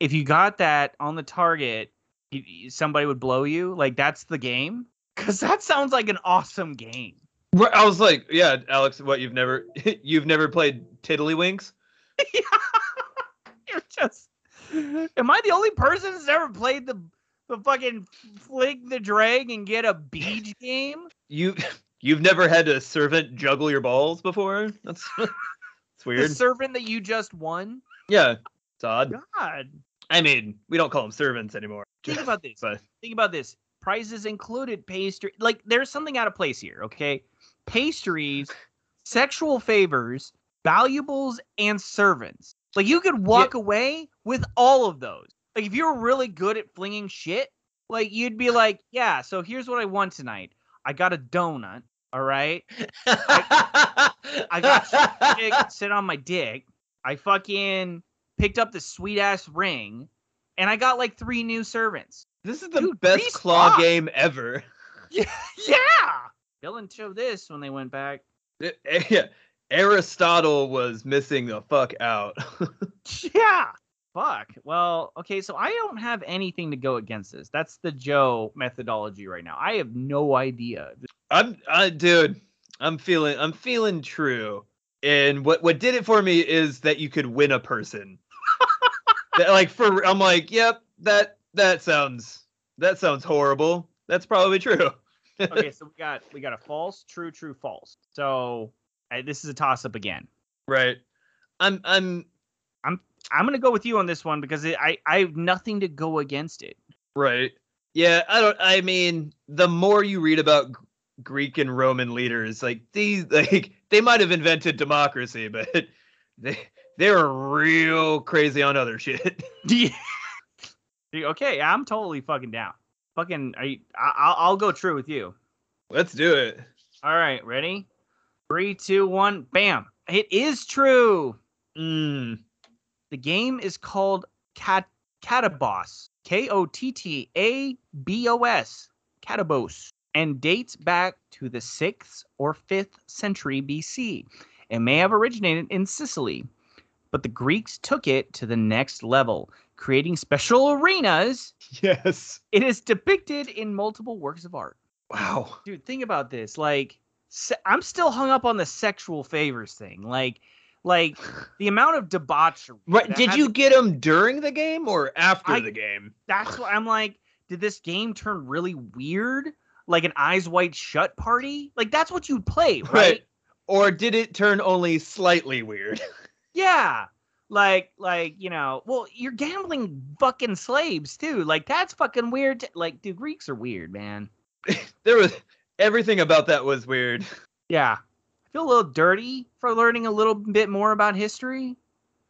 If you got that on the target, you, somebody would blow you. Like that's the game. Cause that sounds like an awesome game. Right, I was like, yeah, Alex, what you've never you've never played Tiddlywinks? yeah, You're just. Am I the only person that's ever played the the fucking flick the drag and get a beach game? You you've never had a servant juggle your balls before? That's it's The weird. servant that you just won. yeah, it's odd. God, I mean, we don't call them servants anymore. think about this. But think about this. Prizes included pastry. Like there's something out of place here, okay? Pastries, sexual favors, valuables, and servants. Like you could walk away with all of those. Like if you were really good at flinging shit, like you'd be like, yeah. So here's what I want tonight. I got a donut. All right. I got dick, sit on my dick. I fucking picked up the sweet ass ring, and I got like three new servants. This is the Dude, best claw game ever. Yeah, yeah. Dylan showed this when they went back. Yeah, Aristotle was missing the fuck out. Yeah. Fuck. Well, okay, so I don't have anything to go against this. That's the Joe methodology right now. I have no idea. I'm, I, dude, I'm feeling, I'm feeling true. And what what did it for me is that you could win a person. that, like for, I'm like, yep, that that sounds that sounds horrible. That's probably true. Okay, so we got we got a false, true, true, false. So I, this is a toss up again. Right. I'm I'm I'm gonna go with you on this one because it, I I have nothing to go against it. right. Yeah, I don't I mean, the more you read about G- Greek and Roman leaders, like these like they might have invented democracy, but they they were real crazy on other shit. Yeah. okay, I'm totally fucking down. Fucking, are you, I, I'll I'll go true with you. Let's do it. All right, ready? Three, two, one, bam! It is true. Mm. The game is called Cat Kottabos. K O T T A B O S. Kottabos. And dates back to the 6th or 5th century BC. It may have originated in Sicily, but the Greeks took it to the next level, creating special arenas. Yes. It is depicted in multiple works of art. Wow. Dude, think about this. Like, I'm still hung up on the sexual favors thing. Like, like the amount of debauchery. Right. Did you get them during the game or after I- the game? That's what I'm like. Did this game turn really weird? Like an eyes wide shut party? Like that's what you'd play, right? Right. Or did it turn only slightly weird? Yeah. Like, like you know, well, you're gambling fucking slaves too. Like that's fucking weird. Like, dude, Greeks are weird, man. there was everything about that was weird. Yeah. Feel a little dirty for learning a little bit more about history.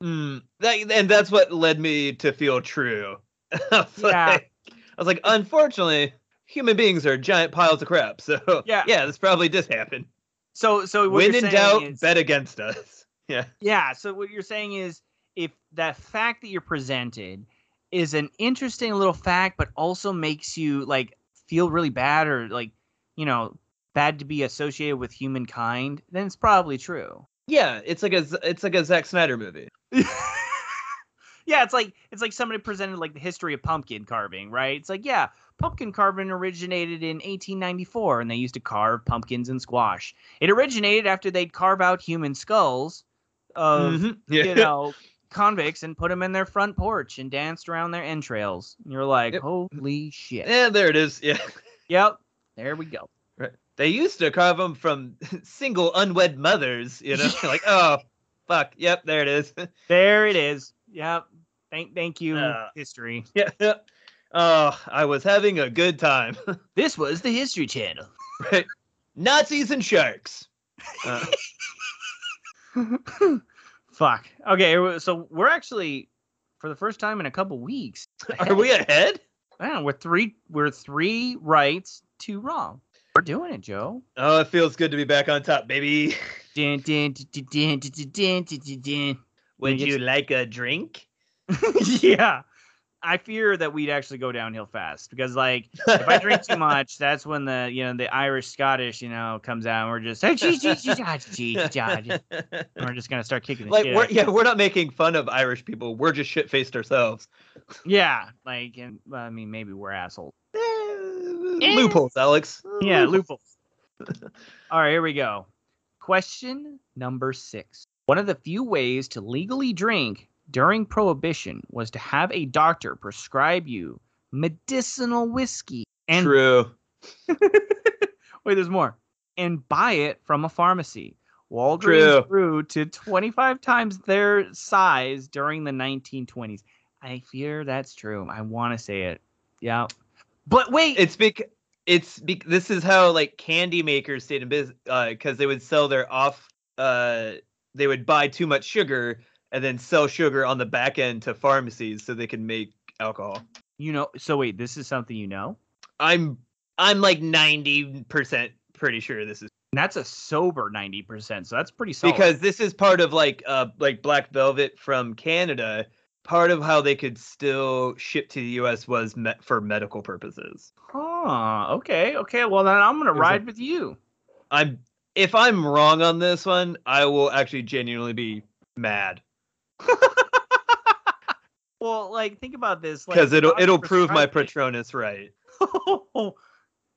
Mm, that, and that's what led me to feel true. I was Yeah. like, I was like, unfortunately, human beings are giant piles of crap. So Yeah. yeah, this probably did happen. So, so what when in doubt, is, bet against us. Yeah. Yeah. So what you're saying is, if that fact that you're presented is an interesting little fact, but also makes you like feel really bad or like, you know, bad to be associated with humankind, then it's probably true. Yeah, it's like a it's like a Zack Snyder movie. yeah, it's like it's like somebody presented like the history of pumpkin carving, right? It's like, yeah, pumpkin carving originated in 1894 and they used to carve pumpkins and squash. It originated after they'd carve out human skulls of Mhm. Yeah. you know, convicts and put them in their front porch and danced around their entrails. And you're like, Yep. holy shit. yeah, there it is. Yeah. Yep. There we go. They used to carve them from single unwed mothers, you know? like, oh, fuck. Yep, there it is. There it is. Yep. Thank thank you, Uh, history. yeah. yeah. Oh, I was having a good time. This was the History Channel. right. Nazis and sharks. Uh, Fuck. Okay, so we're actually for the first time in a couple weeks. are we ahead? Man, we're three we're three rights, two wrong. We're doing it, Joe. Oh, it feels good to be back on top, baby. Would you like a drink? yeah. I fear that we'd actually go downhill fast because, like, if I drink too much, that's when the you know the Irish Scottish you know comes out and we're just gee, gee, gee, gee, gee, we're just gonna start kicking. Like, we're, yeah, we're not making fun of Irish people. We're just shit faced ourselves. Yeah, like, and well, I mean, maybe we're assholes. Eh, Loopholes, Alex. Yeah, loopholes. All right, here we go. Question number six. One of the few ways to legally drink during Prohibition was to have a doctor prescribe you medicinal whiskey and True. wait, there's more, and buy it from a pharmacy. Walgreens True. grew to 25 times their size during the 1920s. I fear that's true. I want to say it. Yeah. But wait, It's bec it's bec this is how like candy makers stayed in business because they would sell their off uh they would buy too much sugar and then sell sugar on the back end to pharmacies so they can make alcohol. you know, so wait, this is something you know? I'm I'm like 90% pretty sure this is And that's a sober 90%. So that's pretty solid. because this is part of like uh like Black Velvet from Canada. Part of how they could still ship to the US was met for medical purposes. Huh. Okay. Okay. Well, then I'm going to There's a- ride with you. I'm if I'm wrong on this one, I will actually genuinely be mad Well, like, think about this. Like, because it'll it'll prove my Patronus right.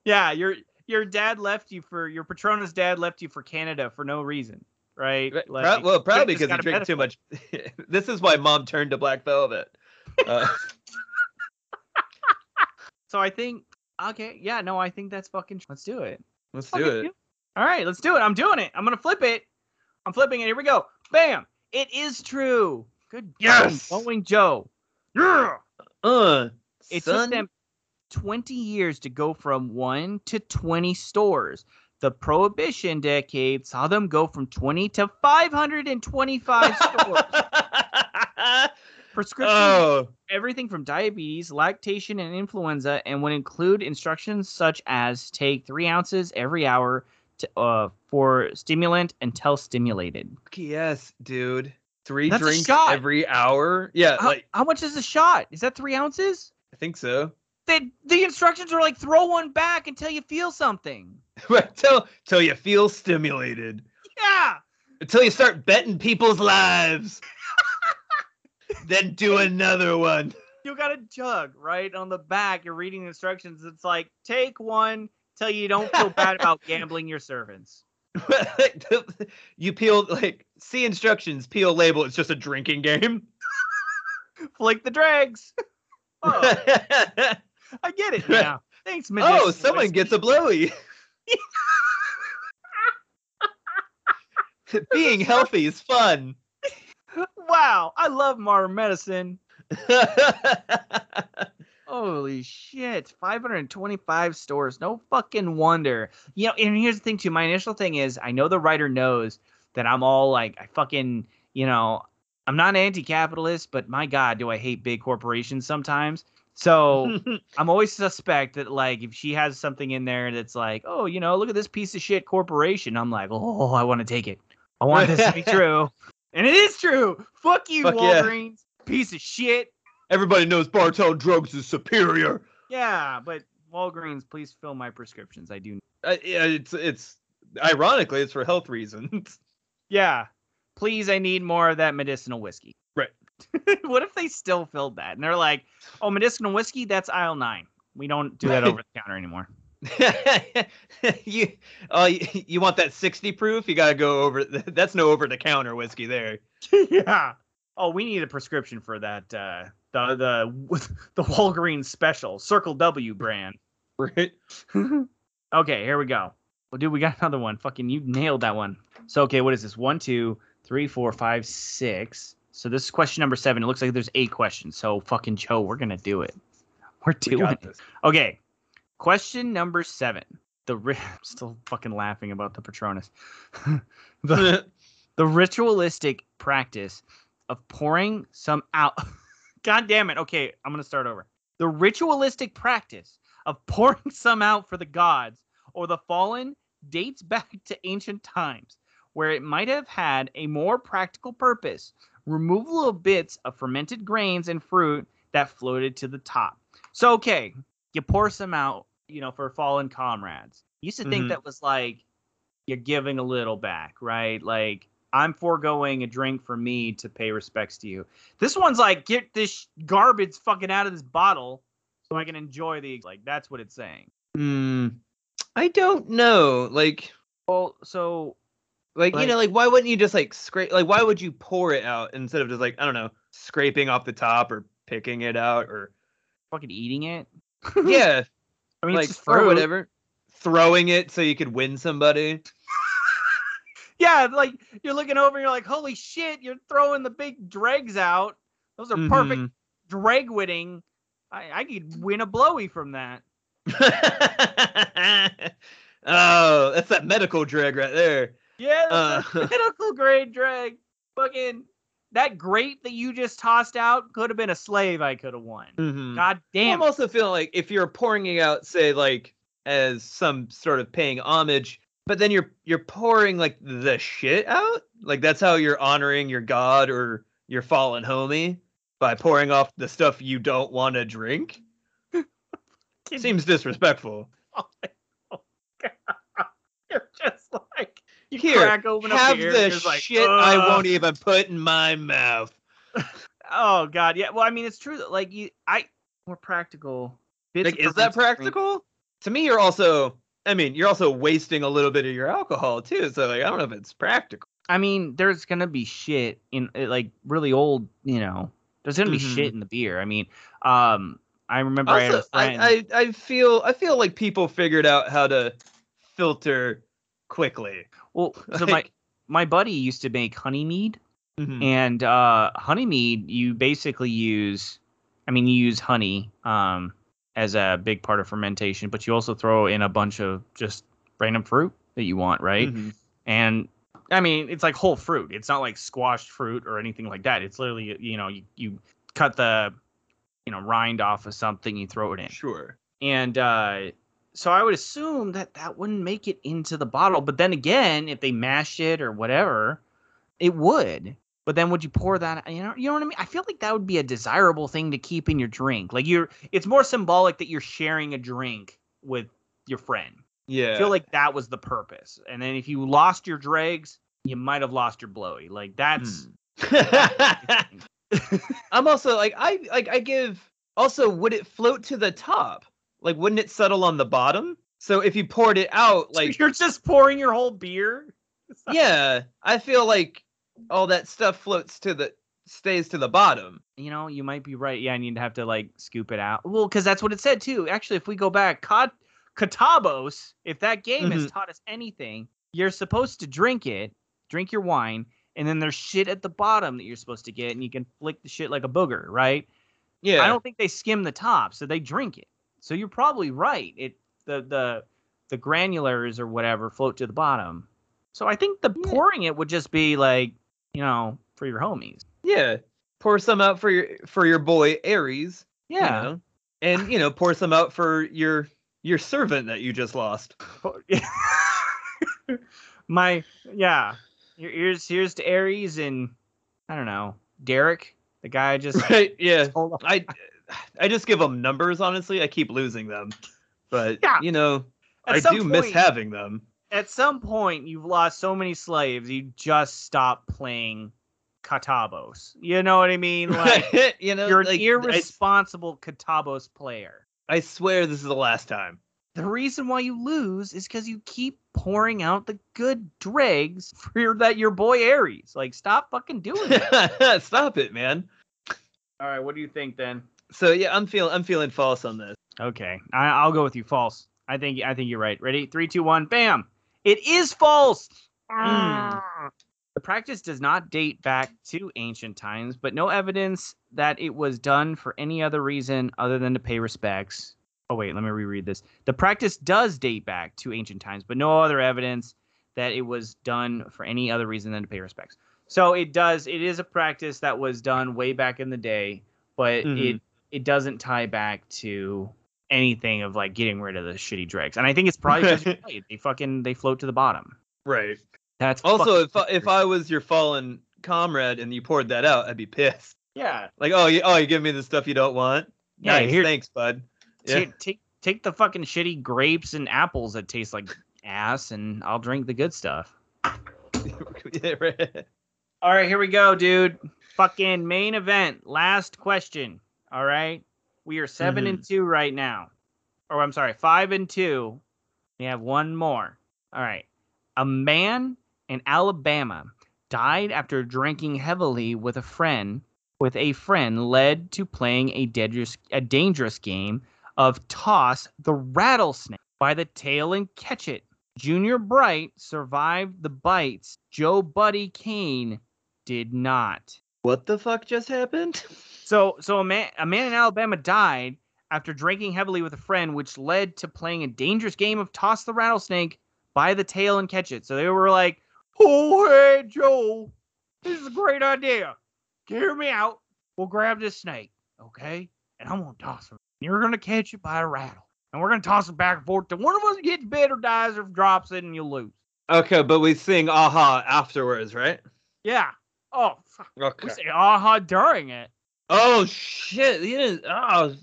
yeah. Your your dad left you for your Patronus dad left you for Canada for no reason, right? Like, Pro- well, probably because he drank too much. this is why mom turned to Black Velvet. Uh, So I think. Okay. Yeah. No, I think that's fucking. Let's do it. let's do it. All right, let's do it. I'm doing it. I'm gonna flip it. I'm flipping it. Here we go. Bam! It is true. Good Yes! going Joe. Yeah. Uh, It son. took them 20 years to go from one to 20 stores. The Prohibition decade saw them go from 20 to 525 stores. Prescriptions, oh, everything from diabetes, lactation, and influenza, and would include instructions such as take three ounces every hour to, uh, for stimulant until stimulated. yes, dude. Three That's drinks every hour. Yeah, How, like how much is a shot? Is that three ounces? I think so. The, the instructions are like throw one back until you feel something. Till till you feel stimulated. Yeah. Until you start betting people's lives. then do another one. You got a jug right on the back. You're reading the instructions. It's like take one till you don't feel bad about gambling your servants. you peel like see instructions, peel label. It's just a drinking game. Flick the dregs. Oh, I get it now. Thanks, man. oh, someone gets a blowy. Being healthy is fun. Wow, I love modern medicine. Holy shit. 525 stores. No fucking wonder. You know, and here's the thing too. My initial thing is I know the writer knows that I'm all like I fucking, you know, I'm not anti-capitalist, but my god, do I hate big corporations sometimes. So I'm always suspect that like if she has something in there that's like, oh, you know, look at this piece of shit corporation. I'm like, oh, I want to take it. I want this to be true. And it is true. Fuck you, Fuck yeah. Walgreens. Piece of shit. Everybody knows Bartell Drugs is superior. Yeah, but Walgreens, please fill my prescriptions. I do. Uh, yeah, it's it's ironically it's for health reasons. Yeah, please, I need more of that medicinal whiskey. What if they still filled that and they're like, oh, medicinal whiskey, that's aisle nine. We don't do that over the counter anymore. you oh you, you want that 60 proof? You got to go over that's no over the counter whiskey there. yeah. Oh, we need a prescription for that. Uh, the the the Walgreens special Circle W brand. Right? okay, here we go. Well, dude, we got another one. Fucking, you nailed that one. So, okay, what is this? One, two, three, four, five, six. So this is question number seven. It looks like there's eight questions. So, fucking Joe, we're gonna do it. We're We doing got it. this. Okay, question number seven. The ri- I'm still fucking laughing about the Patronus. the the ritualistic practice of pouring some out. God damn it. Okay, I'm going to start over. The ritualistic practice of pouring some out for the gods or the fallen dates back to ancient times, where it might have had a more practical purpose. Removal of bits of fermented grains and fruit that floated to the top. So okay, you pour some out, you know, for fallen comrades. Used to think Mhm. that was like you're giving a little back, right? Like I'm foregoing a drink for me to pay respects to you. This one's like get this garbage fucking out of this bottle so I can enjoy the like that's what it's saying. Hmm. I don't know. Like, Well, so like, you know, like why wouldn't you just like scrape? Like, why would you pour it out instead of just like I don't know, scraping off the top or picking it out or fucking eating it. yeah, I mean, like or whatever. Throwing it so you could win somebody. Yeah, like you're looking over, and you're like, holy shit, you're throwing the big dregs out. Those are perfect Mhm. drag winning. I, I could win a blowy from that. oh, that's that medical drag right there. Yeah, that's a Uh. medical grade drag. Fucking that grate that you just tossed out could have been a slave I could have won. Mhm. God damn. I'm also feeling like if you're pouring it out, say like as some sort of paying homage, but then you're you're pouring like the shit out, like that's how you're honoring your god or your fallen homie by pouring off the stuff you don't want to drink. Can- Seems disrespectful. Oh, God. You're just like you Here, crack open Have beer, the and you're like, shit I won't even put in my mouth. Oh God, yeah. Well, I mean, it's true that like you, I more practical. bits Like, is that preference drink- practical? To me, you're also. I mean, you're also wasting a little bit of your alcohol too. So like, I don't know if it's practical. I mean, there's gonna be shit in uh, like really old, you know. There's gonna be Mhm. shit in the beer. I mean, um, I remember I had a Also, friend. I, I, I feel I feel like people figured out how to filter quickly. Well, so my my buddy used to make honey mead, Mhm. and uh, honey mead you basically use. I mean, you use honey um as a big part of fermentation, but you also throw in a bunch of just random fruit that you want, right? Mhm. and I mean it's like whole fruit. It's not like squashed fruit or anything like that. It's literally you know you, you cut the you know rind off of something, you throw it in, Sure. and uh, so I would assume that that wouldn't make it into the bottle. But then again, if they mashed it or whatever, it would. But then would you pour that? You know, you know what I mean. I feel like that would be a desirable thing to keep in your drink. Like you're, it's more symbolic that you're sharing a drink with your friend. Yeah. I feel like that was the purpose. And then if you lost your dregs, you might have lost your blowy. Like that's Hmm. I'm also like I like I give also would it float to the top? Like wouldn't it settle on the bottom? So if you poured it out like you're just pouring your whole beer. yeah, I feel like all that stuff floats to the stays to the bottom. You know, you might be right. Yeah, and need to have to like scoop it out. Well, because that's what it said too. Actually, if we go back, Kat- Kottabos, if that game has Mhm. taught us anything, you're supposed to drink it, drink your wine, and then there's shit at the bottom that you're supposed to get, and you can flick the shit like a booger, right? Yeah. I don't think they skim the top, so they drink it. So you're probably right. It the the the granulars or whatever float to the bottom. So I think the Yeah. pouring it would just be like, you know, for your homies. Yeah. Pour some out for your for your boy Aries. you Yeah. know, And you know, pour some out for your your servant that you just lost. My yeah. Here- Here's here's to Aries and I don't know Derek, the guy I just Right? Yeah. I I just give them numbers. Honestly, I keep losing them, but Yeah. you know, At I some do miss point- having them. At some point, you've lost so many slaves, you just stop playing Kottabos. You know what I mean? Like you know, you're an like, I, irresponsible Kottabos player. I swear this is the last time. The reason why you lose is because you keep pouring out the good dregs for your, that your boy Aries. Like, stop fucking doing that. Stop it, man. All right, what do you think then? So yeah, I'm feeling I'm feeling false on this. Okay, I, I'll go with you. False. I think I think you're right. Ready? Three, two, one. Bam! It is false. Mm. The practice does not date back to ancient times, but no evidence that it was done for any other reason other than to pay respects. Oh wait, let me reread this. The practice does date back to ancient times, but no other evidence that it was done for any other reason than to pay respects. So it does. It is a practice that was done way back in the day, but Mhm. it it doesn't tie back to anything of like getting rid of the shitty dregs. And I think it's probably just right. they fucking they float to the bottom. Right. That's Also, if I, if I was your fallen comrade and you poured that out, I'd be pissed. Yeah. Like, oh, you, oh, you give me the stuff you don't want. Yeah, nice, here- thanks, bud. Yeah. Take, take take the fucking shitty grapes and apples that taste like ass, and I'll drink the good stuff. All right, here we go, dude. Fucking main event. Last question. All right. We are 7 and mm-hmm. two right now. Or I'm sorry, five and two. We have one more. All right. A man in Alabama died after drinking heavily with a friend. With a friend led to playing a dangerous a dangerous game of toss the rattlesnake by the tail and catch it. Junior Bright survived the bites. Joe Buddy Kane did not. What the fuck just happened? So, so a man, a man in Alabama died after drinking heavily with a friend, which led to playing a dangerous game of toss the rattlesnake by the tail and catch it. So they were like, "Oh, hey, Joe, this is a great idea. Hear me out. We'll grab this snake, okay, and I'm gonna toss him. You're gonna catch it by a rattle, and we're gonna toss it back and forth. till one of us gets bit or dies or drops it, and you lose. Okay, but we sing aha afterwards, right? Yeah. Oh, fuck. Okay. we say aha during it. Oh shit! You didn't. Oh,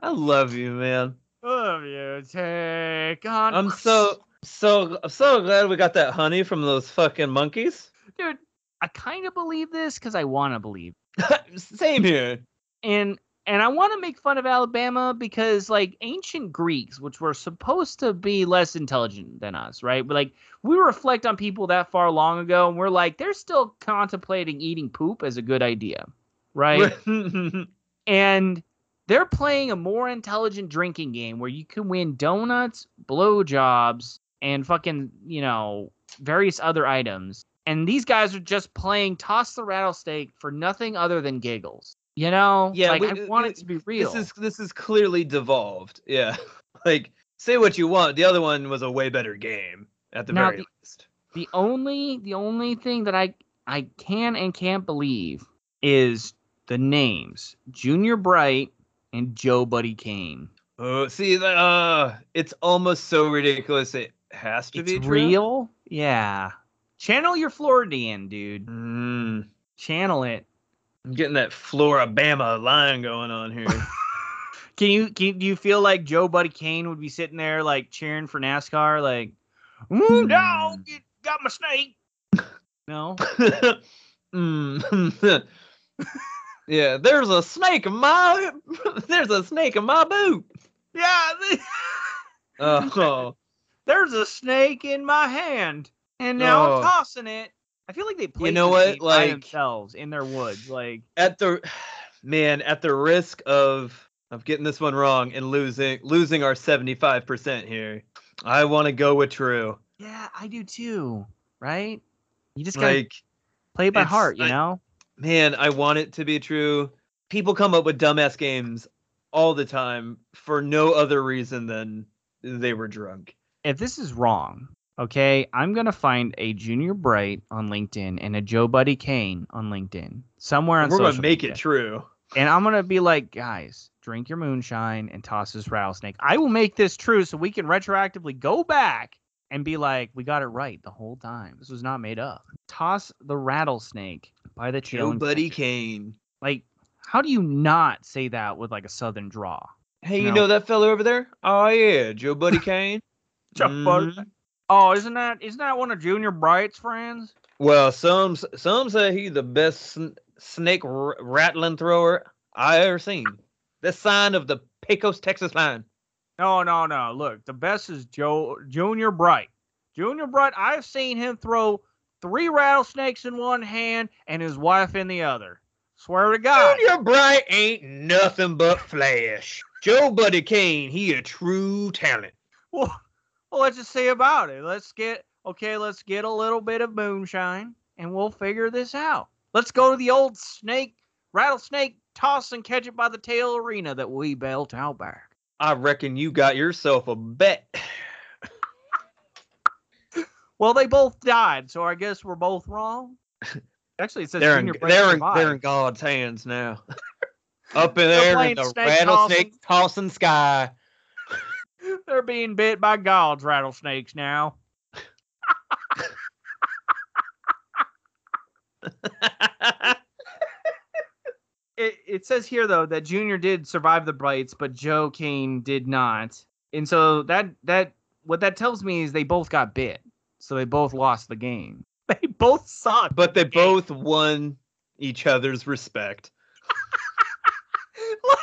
I love you, man. Love you. Take on. I'm so so I'm so glad we got that honey from those fucking monkeys. dude. I kind of believe this because I want to believe, Same here. and and I want to make fun of Alabama because like ancient Greeks, which were supposed to be less intelligent than us, right? But like we reflect on people that far long ago, and we're like they're still contemplating eating poop as a good idea, right? and they're playing a more intelligent drinking game where you can win donuts, blowjobs, and fucking, you know, various other items. And these guys are just playing toss the rattlesnake for nothing other than giggles. You know? Yeah, Like we- I want we- it to be real. This is this is clearly devolved. Yeah. like say what you want. The other one was a way better game at the Now, very the- least. the only the only thing that I I can and can't believe is the names Junior Bright and Joe Buddy Kane. Oh, see uh it's almost so ridiculous it has to It's be true. real? Yeah. Channel your Floridian, dude. Mm, Channel it. I'm getting that Florabama line going on here. Can you can do you feel like Joe Buddy Kane would be sitting there like cheering for NASCAR, like, "Ooh, Hmm. dog, it got my snake." No. Mm. Yeah, there's a snake in my there's a snake in my boot. Yeah. Oh, There's a snake in my hand, and now Oh. I'm tossing it. I feel like they play you know what? Like- themselves in their woods, like. at the man, at the risk of of getting this one wrong and losing losing our 75% here. I want to go with true. Yeah, I do too. Right? You just gotta Like play it by heart, you know. Man, I want it to be true. People come up with dumbass games all the time for no other reason than they were drunk. if this is wrong, okay, I'm gonna find a Junior Bright on LinkedIn and a Joe Buddy Kane on LinkedIn somewhere on We're gonna make media. it true. and I'm gonna be like, guys, drink your moonshine and toss this rattlesnake. I will make this true so we can retroactively go back and be like, we got it right the whole time. This was not made up. Toss the rattlesnake by the tail. Buddy. Kane. Like, how do you not say that with like a southern draw? Hey, you No. know that fella over there? Oh yeah, Joe Buddy Kane. Joe Buddy- Mhm. Oh, isn't that isn't that one of Junior Bright's friends? Well, some some say he the best sn- snake r- rattling thrower I ever seen. The sign of the Pecos, Texas line. No, no, no. Look, the best is Joe Junior Bright. Junior Bright, I've seen him throw three rattlesnakes in one hand and his wife in the other. Swear to God. Junior Bright ain't nothing but flash. Joe Buddy Kane, he a true talent. Well, well, let's just see about it. Let's get okay. Let's get a little bit of moonshine, and we'll figure this out. Let's go to the old snake rattlesnake toss and catch it by the tail arena that we built out back. I reckon you got yourself a bet. Well, they both died, so I guess we're both wrong. Actually, it says They're in, they're, in, they're in God's hands now. Up in there in the snake rattlesnake tossing sky. They're being bit by God's rattlesnakes now. It, it says here though that Junior did survive the bites, but Joe Kane did not. And so that that what that tells me is they both got bit. So they both lost the game. They both suck. But they both won each other's respect. like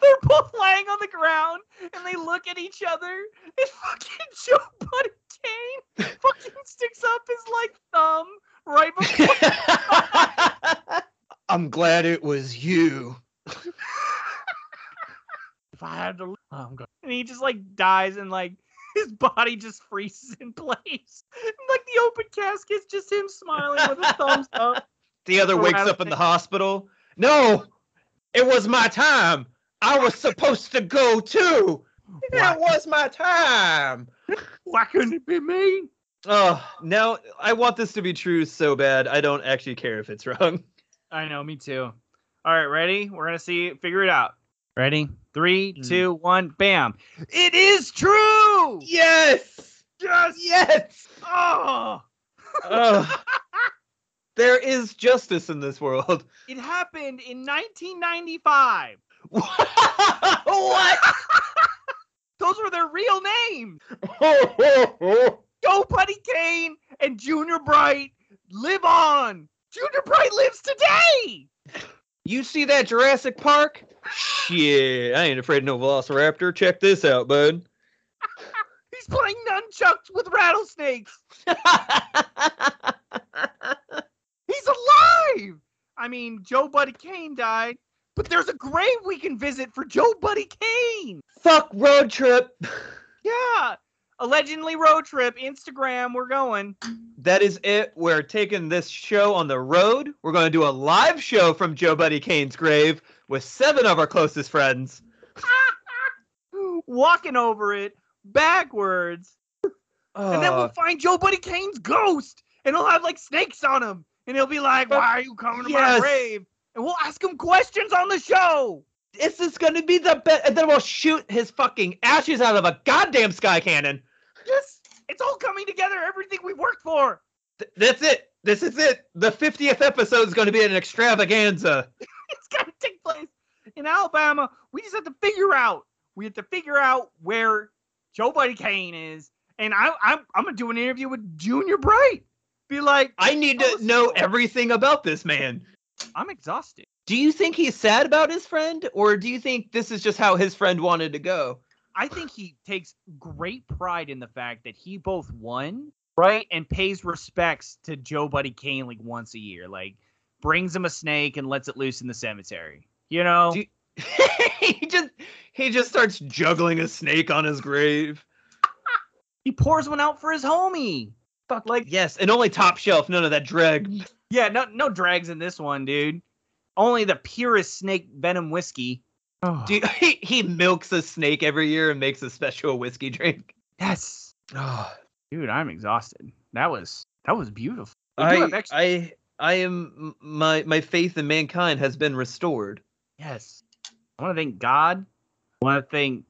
they're both lying on the ground and they look at each other and fucking Joe Buddy Kane fucking sticks up his like thumb right before I'm glad it was you. if I had to oh, I'm going and he just like dies and like his body just freezes in place. And, like the open casket's just him smiling with his thumbs up. The other wakes up in the hospital. No, it was my time. I was supposed to go too. That was my time. Why couldn't it be me? Oh, now I want this to be true so bad. I don't actually care if it's wrong. I know, me too. All right, ready? We're gonna see, figure it out. Ready? Three, Mm. two, one, bam! It is true. Yes. Yes. Yes. Oh, Ugh. there is justice in this world. it happened in 1995. what? Those were their real names. Go, Buddy Kane and Junior Bright live on. Junior Bright lives today. you see that Jurassic Park? Shit, I ain't afraid of no Velociraptor. Check this out, bud. He's playing nunchucks with rattlesnakes. He's alive. I mean, Joe Buddy Kane died, but there's a grave we can visit for Joe Buddy Kane. Fuck road trip. Yeah. Allegedly road trip, Instagram, we're going. That is it. We're taking this show on the road. We're going to do a live show from Joe Buddy Kane's grave with seven of our closest friends. Walking over it backwards. And then we'll ah. find Joe Buddy Kane's ghost. And he'll have like snakes on him. And he'll be like, Why are you coming to my grave? And we'll ask him questions on the show. This is going to be the best. And then we'll shoot his fucking ashes out of a goddamn sky cannon. Yes. It's all coming together, everything we worked for. Th- that's it. This is it. The 50th episode is going to be an extravaganza. It's gotta take place in Alabama. We just have to figure out. We have to figure out where Joe Buddy Kane is. And I I'm I'm gonna do an interview with Junior Bright. Be like, I need Oh, to know everything about this man. I'm exhausted. Do you think he's sad about his friend, or do you think this is just how his friend wanted to go? I think he takes great pride in the fact that he both won, right, and pays respects to Joe Buddy Kane like once a year. Like brings him a snake and lets it loose in the cemetery. You know? Do- he just he just starts juggling a snake on his grave. he pours one out for his homie. Fuck like yes, and only top shelf, none of that dreg. Yeah, no no drags in this one, dude. Only the purest snake venom whiskey. Do he, he milks a snake every year and makes a special whiskey drink. yes. Oh, Dude, I'm exhausted. That was that was beautiful. I have extra- I I am my my faith in mankind has been restored. yes. I want to thank God. I want to thank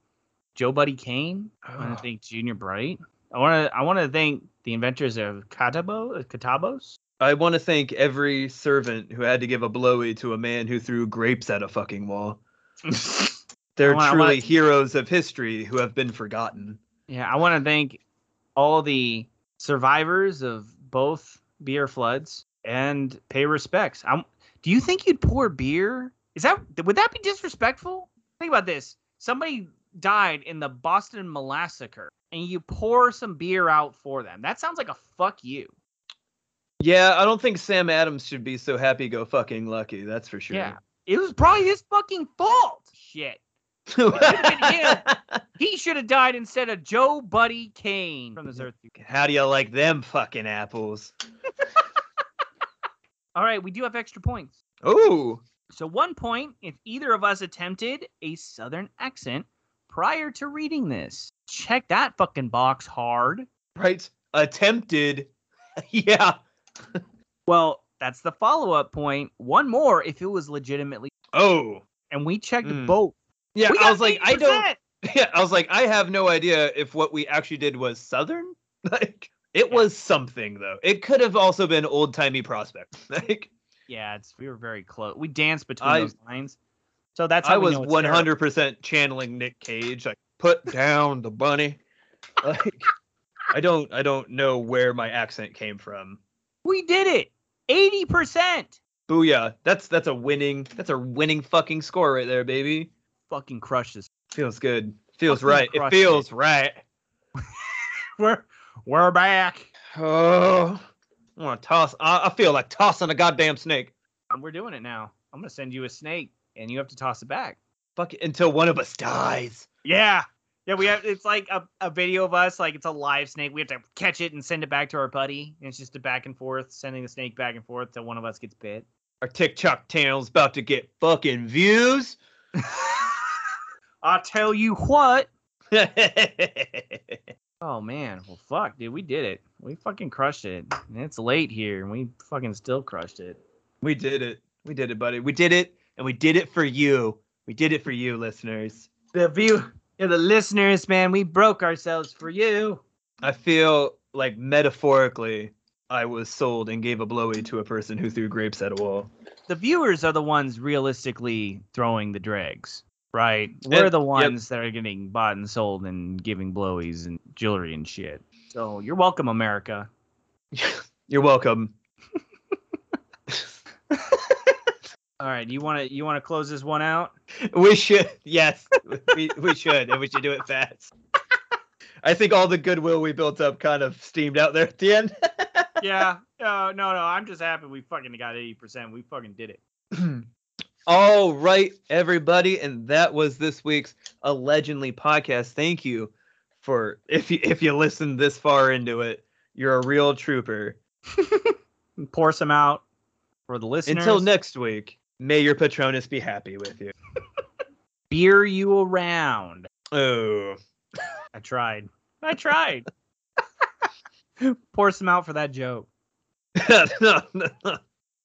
Joe Buddy Kane. I want Oh. to thank Junior Bright. I want to I want to thank the inventors of Katabo, uh, Kottabos. I want to thank every servant who had to give a blowy to a man who threw grapes at a fucking wall. They're wanna- truly wanna- heroes of history who have been forgotten. yeah, I want to thank all the survivors of both beer floods and pay respects. I'm, do you think you'd pour beer? Is that would that be disrespectful? Think about this. Somebody died in the Boston Massacre, and you pour some beer out for them. That sounds like a fuck you. Yeah, I don't think Sam Adams should be so happy go fucking lucky. That's for sure. Yeah, it was probably his fucking fault. Shit. been He should have died instead of Joe Buddy Kane from this earth. How do you like them fucking apples? All right, we do have extra points. Ooh. So one point if either of us attempted a southern accent prior to reading this. Check that fucking box hard. Right. Attempted. yeah. Well, that's the follow-up point. One more if it was legitimately Oh. and we checked Mm. both. Yeah, I was like, I don't Yeah, I was like, I have no idea if what we actually did was Southern. Like, it Yeah. was something though. It could have also been old timey prospect. Like, Yeah, it's we were very close. We danced between I- those lines. So that's how I was one hundred percent channeling Nick Cage. Like put down the bunny. Like I don't I don't know where my accent came from. We did it. Eighty percent. Booyah. That's that's a winning that's a winning fucking score right there, baby. Fucking crushes. Feels good. Feels Fucking right. It feels right. We're we're back. Oh I want to toss I, I feel like tossing a goddamn snake. Um, We're doing it now. I'm gonna send you a snake, and you have to toss it back. Fuck it until one of us dies. Yeah. Yeah, we have. It's like a, a video of us, like it's a live snake. We have to catch it and send it back to our buddy. And it's just a back and forth, sending the snake back and forth till one of us gets bit. Our TikTok channel's about to get fucking views. I tell you what. Oh man, well fuck, dude, we did it. We fucking crushed it. And it's late here, and we fucking still crushed it. we did it. We did it, buddy. We did it, and we did it for you. We did it for you, listeners. The view, yeah, the listeners, man, we broke ourselves for you. I feel like metaphorically, I was sold and gave a blowy to a person who threw grapes at a wall. The viewers are the ones realistically throwing the dregs, right? We're Yep, the yep. ones that are getting bought and sold and giving blowies and jewelry and shit. So you're welcome, America. You're welcome. All right, you want to you want to close this one out? We should, yes, we, we should, and we should do it fast. I think all the goodwill we built up kind of steamed out there at the end. yeah. No, no, no. I'm just happy we fucking got eighty percent. We fucking did it. All right, everybody, and that was this week's allegedly podcast. Thank you for if you if you listened this far into it, you're a real trooper. Pour some out for the listeners. Until next week, may your Patronus be happy with you. beer you around. Oh, I tried. I tried. Pour some out for that joke. no, no, no.